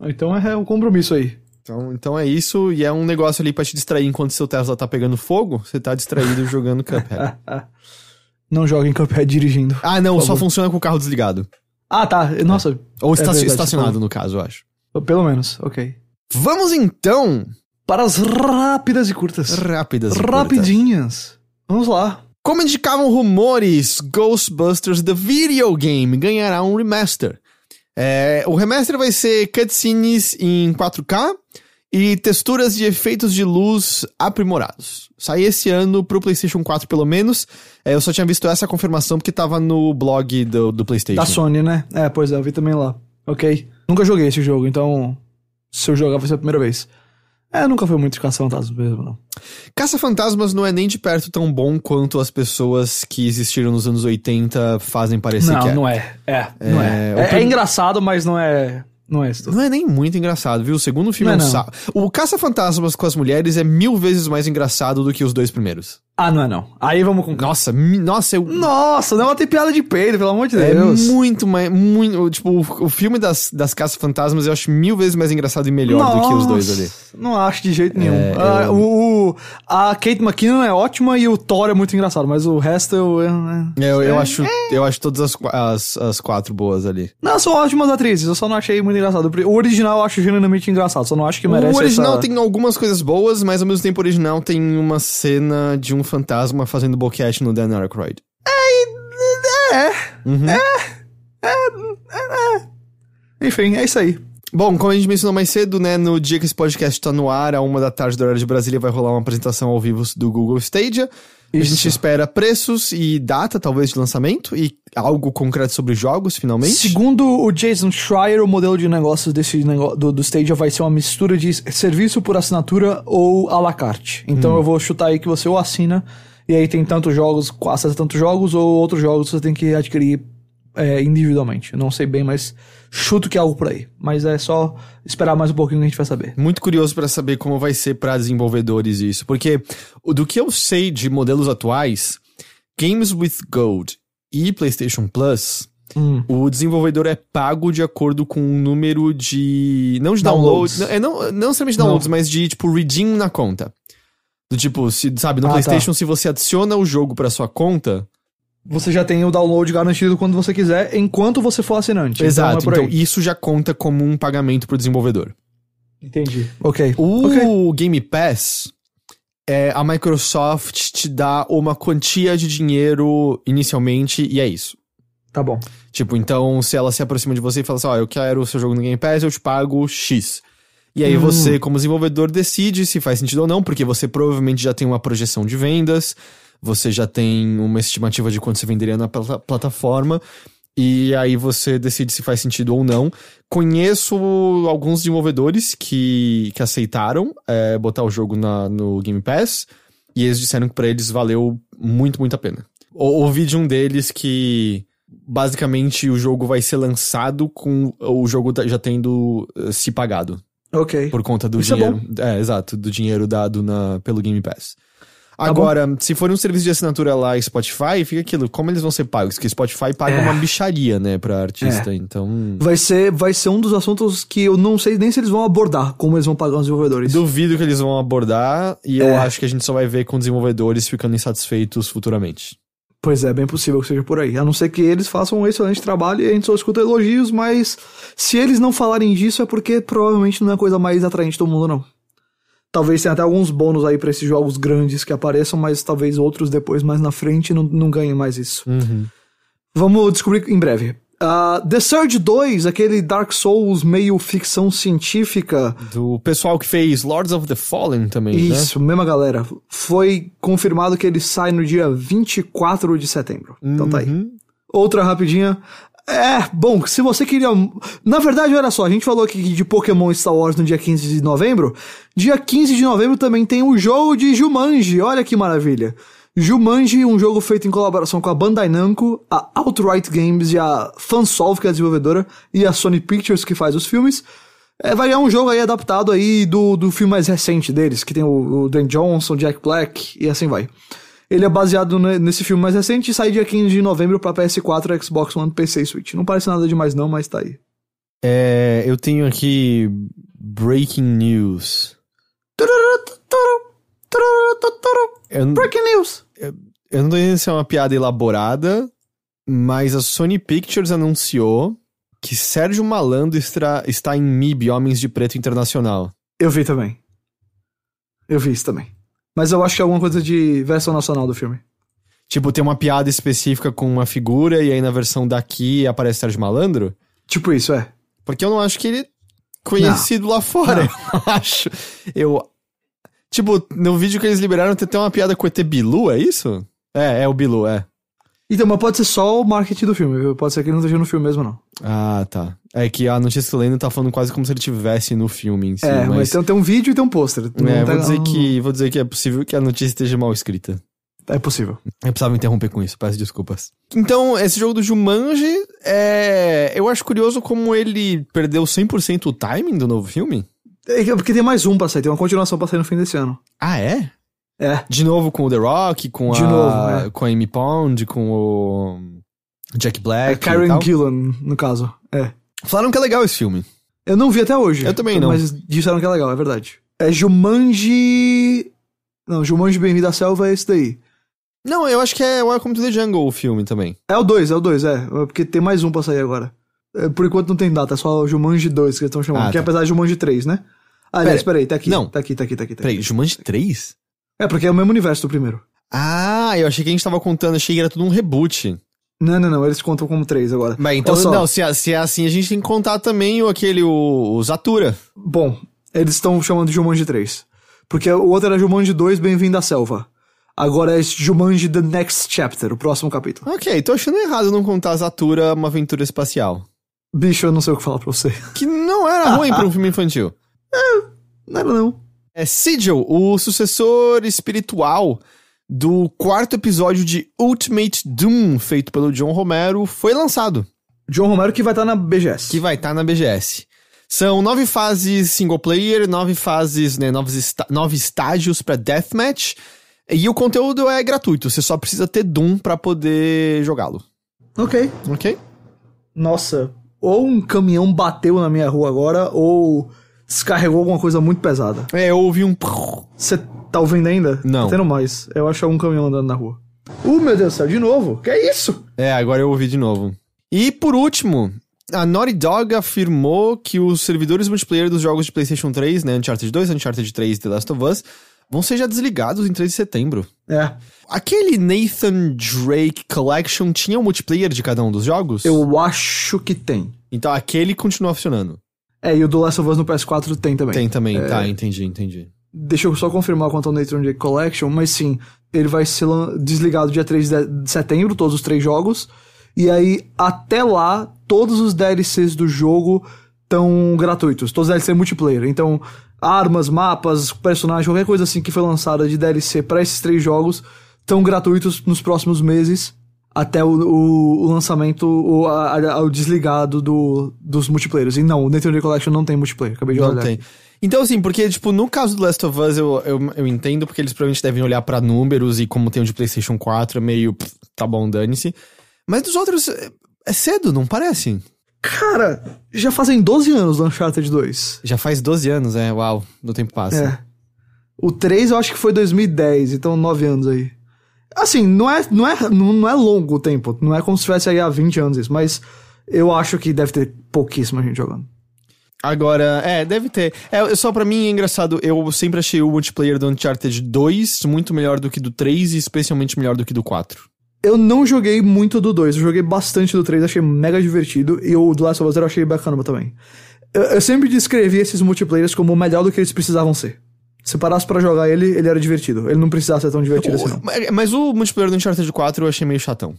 Então é um compromisso aí. Então, então é isso, e é um negócio ali pra te distrair enquanto seu Tesla tá pegando fogo, você tá distraído [laughs] jogando Cuphead. não joga em Cuphead dirigindo. Ah, não, só funciona com o carro desligado. Ah, tá. Nossa. É. Ou é verdade, estacionado, no caso, eu acho. Pelo menos, ok. Vamos então para as rápidas e curtas. Rápidas e Rapidinhas. Curtas. Vamos lá. Como indicavam rumores, Ghostbusters The Video Game ganhará um remaster. É, o remaster vai ser cutscenes em 4K e texturas de efeitos de luz aprimorados. Sai esse ano pro PlayStation 4, pelo menos. É, eu só tinha visto essa confirmação porque tava no blog do, do PlayStation. Da Sony, né? É, pois é, eu vi também lá. Ok. Nunca joguei esse jogo, então se eu jogar vai ser a primeira vez. É, nunca foi muito de caça-fantasmas mesmo, não. Caça-fantasmas não é nem de perto tão bom quanto as pessoas que existiram nos anos 80 fazem parecer não, que é. Não, é. É, não é. É, é engraçado, mas não é não é isso. Não é nem muito engraçado, viu? O segundo filme não é, é um O Caça-Fantasmas com as mulheres é mil vezes mais engraçado do que os dois primeiros. Ah, não é não. Aí vamos com. Nossa, nossa, eu. Nossa, não é tem piada de peido, pelo amor de é Deus. É muito mais. Muito, tipo, o, o filme das, das Caça-Fantasmas eu acho mil vezes mais engraçado e melhor nossa, do que os dois ali. Não acho de jeito nenhum. É, ah, eu... o, a Kate McKinnon é ótima e o Thor é muito engraçado, mas o resto eu. Eu, eu, eu acho, eu acho todas as, as, as quatro boas ali. Não, são ótimas atrizes, eu só não achei muito engraçado. O original eu acho genuinamente engraçado, só não acho que merece. O original essa... tem algumas coisas boas, mas ao mesmo tempo o original tem uma cena de um fantasma fazendo boquete no Dan Aykroyd. É, é, uhum. é, é, é. Enfim, é isso aí. Bom, como a gente mencionou mais cedo, né, no dia que esse podcast tá no ar, a uma da tarde do horário de Brasília, vai rolar uma apresentação ao vivo do Google Stadia. Isso. A gente espera preços e data, talvez, de lançamento e algo concreto sobre jogos, finalmente. Segundo o Jason Schreier, o modelo de negócios desse negócio, do, do Stadia vai ser uma mistura de serviço por assinatura ou à la carte. Então hum. eu vou chutar aí que você ou assina e aí tem tantos jogos, acesso a tantos jogos, ou outros jogos você tem que adquirir é, individualmente. Eu não sei bem, mas chuto que é algo por aí. Mas é só esperar mais um pouquinho que a gente vai saber. Muito curioso para saber como vai ser para desenvolvedores isso, porque do que eu sei de modelos atuais, Games with Gold e PlayStation Plus, hum. o desenvolvedor é pago de acordo com o número de não de downloads, downloads é não não necessariamente downloads, não. mas de tipo redeem na conta. Do tipo, se, sabe, no ah, PlayStation, tá. se você adiciona o jogo pra sua conta. Você já tem o download garantido quando você quiser, enquanto você for assinante. Então Exato. Então, é então isso já conta como um pagamento pro desenvolvedor. Entendi. Ok. O okay. Game Pass, é, a Microsoft te dá uma quantia de dinheiro inicialmente e é isso. Tá bom. Tipo, então, se ela se aproxima de você e fala assim, ó, oh, eu quero o seu jogo no Game Pass, eu te pago X. E aí hum. você, como desenvolvedor, decide se faz sentido ou não, porque você provavelmente já tem uma projeção de vendas, você já tem uma estimativa de quanto você venderia na pl plataforma, e aí você decide se faz sentido ou não. Conheço alguns desenvolvedores que, que aceitaram é, botar o jogo na, no Game Pass, e eles disseram que para eles valeu muito, muito a pena. Ouvi de um deles que basicamente o jogo vai ser lançado com o jogo já tendo uh, se pagado. Ok. Por conta do Isso é dinheiro. É, é, exato, do dinheiro dado na, pelo Game Pass. Tá Agora, tá se for um serviço de assinatura lá Spotify, fica aquilo, como eles vão ser pagos? Que Spotify paga é. uma bicharia, né, pra artista, é. então... Vai ser, vai ser um dos assuntos que eu não sei nem se eles vão abordar, como eles vão pagar os desenvolvedores. Duvido que eles vão abordar, e eu é. acho que a gente só vai ver com desenvolvedores ficando insatisfeitos futuramente. Pois é, bem possível que seja por aí. A não ser que eles façam um excelente trabalho e a gente só escuta elogios, mas se eles não falarem disso é porque provavelmente não é a coisa mais atraente do mundo, não. Talvez tenha até alguns bônus aí para esses jogos grandes que apareçam, mas talvez outros depois, mais na frente, não, não ganhem mais isso. Uhum. Vamos descobrir em breve. Uh, The Surge 2, aquele Dark Souls meio ficção científica. Do pessoal que fez Lords of the Fallen também, Isso, né? mesma galera. Foi confirmado que ele sai no dia 24 de setembro. Então tá aí. Uhum. Outra rapidinha. É, bom, se você queria. Na verdade, olha só, a gente falou aqui de Pokémon Star Wars no dia 15 de novembro. Dia 15 de novembro também tem o jogo de Jumanji. Olha que maravilha. Jumanji, um jogo feito em colaboração com a Bandai Namco, a Outright Games e a Fansolve, que é a desenvolvedora, e a Sony Pictures, que faz os filmes. É, vai é um jogo aí adaptado aí do, do filme mais recente deles, que tem o, o Dan Johnson, Jack Black e assim vai. Ele é baseado nesse filme mais recente e sai dia 15 de novembro pra PS4, Xbox One, PC e Switch. Não parece nada demais não, mas tá aí. É, eu tenho aqui Breaking News. Eu, Breaking News! eu não tô entendendo se é uma piada elaborada, mas a Sony Pictures anunciou que Sérgio Malandro está em MIB, Homens de Preto Internacional. Eu vi também. Eu vi isso também. Mas eu acho que é alguma coisa de versão nacional do filme. Tipo, tem uma piada específica com uma figura e aí na versão daqui aparece Sérgio Malandro? Tipo isso, é. Porque eu não acho que ele é conhecido lá fora. [laughs] Eu acho. Eu. Tipo, no vídeo que eles liberaram tem até uma piada com o ET Bilu, é isso? É, é o Bilu, é. Então, mas pode ser só o marketing do filme, viu? Pode ser que ele não esteja no filme mesmo, não. Ah, tá. É que a notícia que eu lendo tá falando quase como se ele tivesse no filme em si. é, mas, mas tem, tem um vídeo e tem um pôster. É, tá- vou dizer, que, vou dizer que é possível que a notícia esteja mal escrita. É possível. Eu precisava interromper com isso, peço desculpas. Então, esse jogo do Jumanji, é... eu acho curioso como ele perdeu 100% o timing do novo filme. É que- porque tem mais um pra sair, tem uma continuação pra sair no fim desse ano. Ah, é? É. De novo com o The Rock, com De a... novo, é. com a Amy Pond, com o Jack Black É e Karen. Gillan, no caso. É. Falaram que é legal esse filme. Eu não vi até hoje. Eu também não. Mas disseram que é legal, é verdade. É Jumanji... Não, Jumanji Bem-vindo à Selva é esse daí. Não, eu acho que é Welcome to the Jungle o filme também. É o 2, é o 2, é. Porque tem mais um pra sair agora. É, Por enquanto não tem data, é só o Jumanji 2 que eles estão chamando. Ah, que é tá. apesar de Jumanji 3, né? Aliás, Pera. peraí, tá aqui. Não. Tá aqui, tá aqui, tá aqui. Tá Peraí, aqui. Jumanji 3? É, porque é o mesmo universo do primeiro. Ah, eu achei que a gente tava contando, achei que era tudo um reboot. Não, não, não, eles contam como 3 agora. Mas então, não, se é, se é assim, a gente tem que contar também o aquele, o, o Zatura. Bom, eles estão chamando de Jumanji 3. Porque o outro era Jumanji 2, Bem-vindo à Selva. Agora é Jumanji The Next Chapter, o próximo capítulo. Ok, tô achando errado não contar Zatura uma aventura espacial. Bicho, eu não sei o que falar pra você. Que não era ruim pra um filme infantil. [laughs] Não era não. É Sigil, o sucessor espiritual do quarto episódio de Ultimate Doom, feito pelo John Romero, foi lançado, John Romero que vai estar na BGS. que vai estar na BGS. São nove fases single player, nove fases, né, nove, esta- nove estágios pra deathmatch, e o conteúdo é gratuito, você só precisa ter Doom pra poder jogá-lo, Ok. ok? Nossa, ou um caminhão bateu na minha rua agora, ou descarregou alguma coisa muito pesada. É, eu ouvi um... Você tá ouvindo ainda? Não. Tá tendo mais. Eu acho um caminhão andando na rua. Uh, meu Deus do céu, de novo? Que é isso? É, agora eu ouvi de novo. E por último, a Naughty Dog afirmou que os servidores multiplayer dos jogos de PlayStation 3, né, Uncharted 2, Uncharted 3 e The Last of Us, vão ser já desligados em 3 de setembro. É. Aquele Nathan Drake Collection tinha o multiplayer de cada um dos jogos? Eu acho que tem. Então aquele continua funcionando. É, e o do Last of Us no PS4 tem também. Tem também, tá, entendi, entendi. Deixa eu só confirmar quanto ao Nathan Drake Collection, mas sim, ele vai ser desligado dia 3 de de setembro, todos os três jogos. E aí, até lá, todos os DLCs do jogo estão gratuitos. Todos os DLCs multiplayer. Então, armas, mapas, personagens, qualquer coisa assim que foi lançada de DLC para esses três jogos estão gratuitos nos próximos meses. Até o, o- o lançamento, o, a- a- o desligado do, dos multiplayers. E não, o Drake Collection não tem multiplayer. Acabei de Não olhar. tem. Então, assim, porque, tipo, no caso do Last of Us, eu, eu, eu entendo, porque eles provavelmente devem olhar pra números e como tem o de PlayStation 4, é meio, pff, tá bom, dane-se. Mas dos outros, é- é cedo, não parece? Cara, já fazem 12 anos do Uncharted 2. Já faz 12 anos, é, uau, no tempo passa. É. O 3 eu acho que foi 2010, então 9 anos aí. Assim, não é, não é, não é longo o tempo. Não é como se tivesse aí há 20 anos isso, mas eu acho que deve ter pouquíssima gente jogando. Agora, é, deve ter. É, só pra mim é engraçado, eu sempre achei o multiplayer do Uncharted 2 muito melhor do que do 3 e especialmente melhor do que do 4. Eu não joguei muito do 2, eu joguei bastante do 3, achei mega divertido, e o do Last of Us eu achei bacana também. Eu, eu sempre descrevi esses multiplayers como o melhor do que eles precisavam ser. Se parasse pra jogar ele, ele era divertido. Ele não precisava ser tão divertido assim, não. Mas o multiplayer do Uncharted 4 eu achei meio chatão.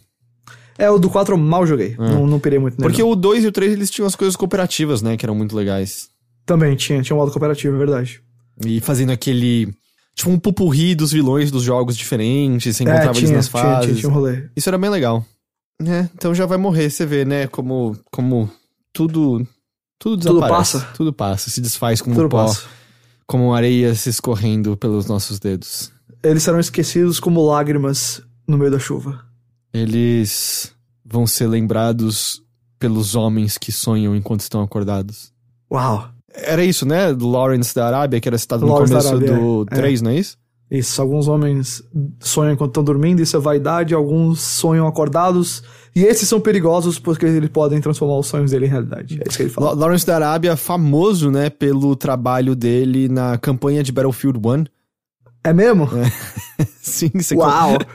É, o do 4 eu mal joguei. Não, não pirei muito nele. Porque não. o 2 e o 3 eles tinham as coisas cooperativas, né? Que eram muito legais. Também tinha, tinha um modo cooperativo, é verdade. E fazendo aquele. Tipo, um pupurri dos vilões dos jogos diferentes, você encontrava é, tinha, eles nas tinha, fases. tinha, tinha um rolê. Isso era bem legal. É, então já vai morrer, você vê, né? Como, como tudo. Tudo desaparece. passa? Tudo passa, se desfaz como Tudo pó, passa. Como areia se escorrendo pelos nossos dedos. Eles serão esquecidos como lágrimas no meio da chuva. Eles vão ser lembrados pelos homens que sonham enquanto estão acordados. Uau. Era isso, né? Lawrence da Arábia, que era citado Lawrence no começo Arábia, do é. 3, não é isso? Isso, alguns homens sonham enquanto estão dormindo, isso é vaidade, alguns sonham acordados, e esses são perigosos porque eles podem transformar os sonhos dele em realidade. É isso que ele fala. La- Lawrence da Arábia, famoso, né, pelo trabalho dele na campanha de Battlefield 1. É mesmo? [laughs] Sim, você Uau! [laughs]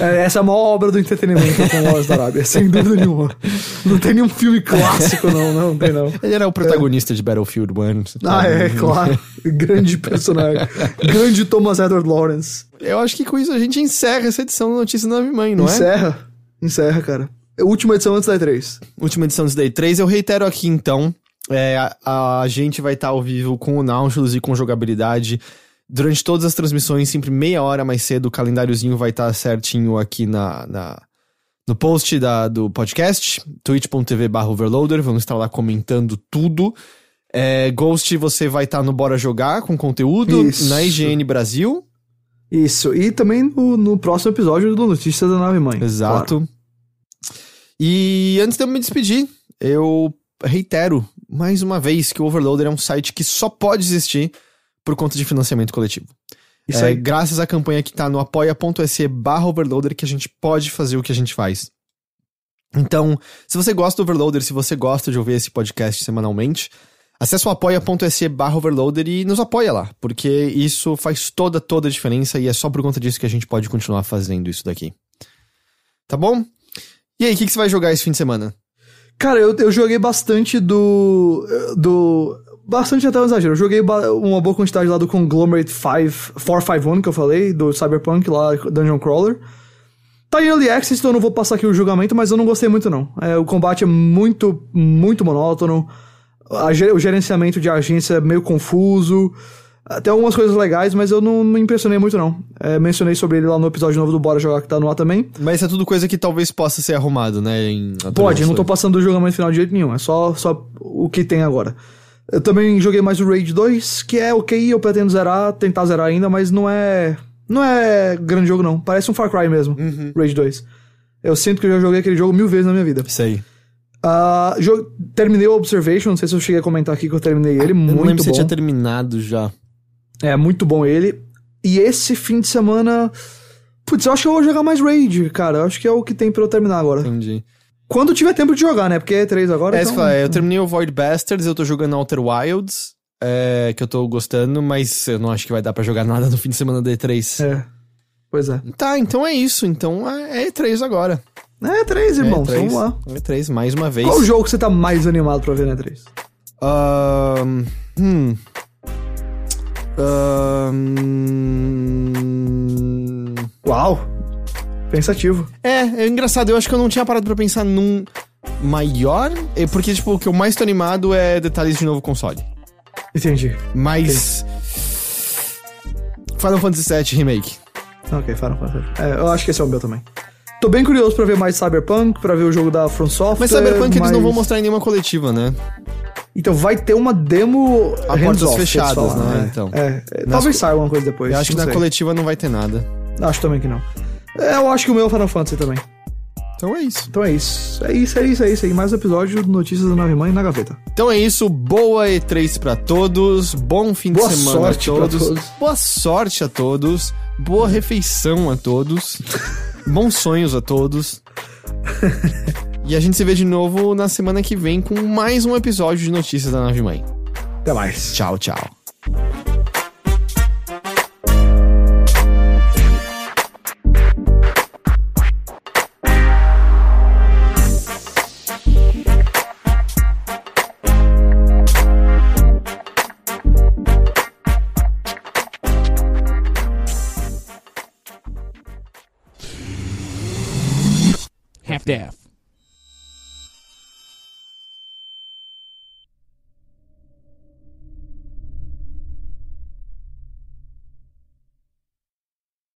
É, essa é a maior obra do entretenimento com o Lawrence da Arábia, sem dúvida nenhuma. Não tem nenhum filme clássico, não, não, não tem não. Ele era o protagonista de Battlefield 1. você Ah, é, claro. Grande personagem. [laughs] Grande Thomas Edward Lawrence. Eu acho que com isso a gente encerra essa edição do Notícia da Nave Mãe, não é? Encerra. Encerra, cara. É última edição antes da E3. Última edição do Day 3. Eu reitero aqui, então, é, a, a gente vai estar ao vivo com o Nautilus e com jogabilidade durante todas as transmissões, sempre meia hora mais cedo. O calendáriozinho vai estar certinho aqui na, na- no post da, do podcast, twitch.tv barra overloader. Vamos estar lá comentando tudo. É, Ghost, você vai estar no Bora Jogar com conteúdo Isso. na IGN Brasil. Isso. E também no, no próximo episódio do Notícias da Nave Mãe. Exato. E antes de eu me despedir, eu reitero mais uma vez que o Overloader é um site que só pode existir por conta de financiamento coletivo. Isso é aí. graças à campanha que tá no apoia.se barra overloader que a gente pode fazer o que a gente faz. Então, se você gosta do Overloader, se você gosta de ouvir esse podcast semanalmente, acesse o apoia.se barra overloader e nos apoia lá, porque isso faz toda, toda a diferença e é só por conta disso que a gente pode continuar fazendo isso daqui. Tá bom? E aí, o que, que você vai jogar esse fim de semana? Cara, eu, eu joguei bastante do. do. Bastante até um exagero. Eu joguei uma boa quantidade lá do Conglomerate 5, 451 que eu falei, do Cyberpunk lá, Dungeon Crawler. Tá em Early Access, então eu não vou passar aqui o julgamento, mas eu não gostei muito não. É, o combate é muito, muito monótono. A o gerenciamento de agência é meio confuso. Tem algumas coisas legais, mas eu não me impressionei muito não. É, mencionei sobre ele lá no episódio novo do Bora Jogar que tá no ar também. Mas é tudo coisa que talvez possa ser arrumado, né? Pode, não tô passando do julgamento final de jeito nenhum, é só, só o que tem agora. Eu também joguei mais o Raid 2, que é ok, eu pretendo zerar, tentar zerar ainda, mas não é. Não é grande jogo, não. Parece um Far Cry mesmo, Raid 2. Eu sinto que eu já joguei aquele jogo mil vezes na minha vida. Isso aí. Ah, jo- terminei o Observation, não sei se eu cheguei a comentar aqui que eu terminei ele, eu não lembro muito se tinha bom. terminado já. É, muito bom ele. E esse fim de semana. Putz, eu acho que eu vou jogar mais Raid, cara. Eu acho que é o que tem pra eu terminar agora. Entendi. Quando tiver tempo de jogar, né? Porque é 3 agora. É, então... fala, eu terminei o Void Bastards, eu tô jogando Outer Wilds, é, que eu tô gostando, mas eu não acho que vai dar pra jogar nada no fim de semana da E3. É. Pois é. Tá, então é isso. Então é E3 agora. É 3, irmãos. é E3, Vamos lá. E3, mais uma vez. Qual o jogo que você tá mais animado pra ver na 3? Ahn, hum. Ahn, Uau! Pensativo. É, é engraçado, eu acho que eu não tinha parado pra pensar num maior, é porque, tipo, o que eu mais tô animado é detalhes de novo console. Entendi. Mas. Final Fantasy VII Remake. Ok, Final Fantasy. É, eu acho que esse é o meu também. Tô bem curioso pra ver mais Cyberpunk, pra ver o jogo da From Software. Mas Cyberpunk eles não mas- vão mostrar em nenhuma coletiva, né? Então vai ter uma demo A portas eles fechadas, falam, né, então. É, é, Nas talvez saia alguma coisa depois. Eu acho que na sei. coletiva não vai ter nada. Acho também que não. É, eu acho que o meu é Final Fantasy também. Então é isso. Então é isso. É isso, é isso, é isso aí. Mais um episódio do Notícias da Nave Mãe na gaveta. Então é isso. Boa E3 pra todos. Bom fim Boa de semana sorte a pra todos. todos. Boa sorte a todos. Boa refeição a todos. [laughs] Bons sonhos a todos. [laughs] e a gente se vê de novo na semana que vem com mais um episódio de Notícias da Nave Mãe. Até mais. Tchau, tchau. staff.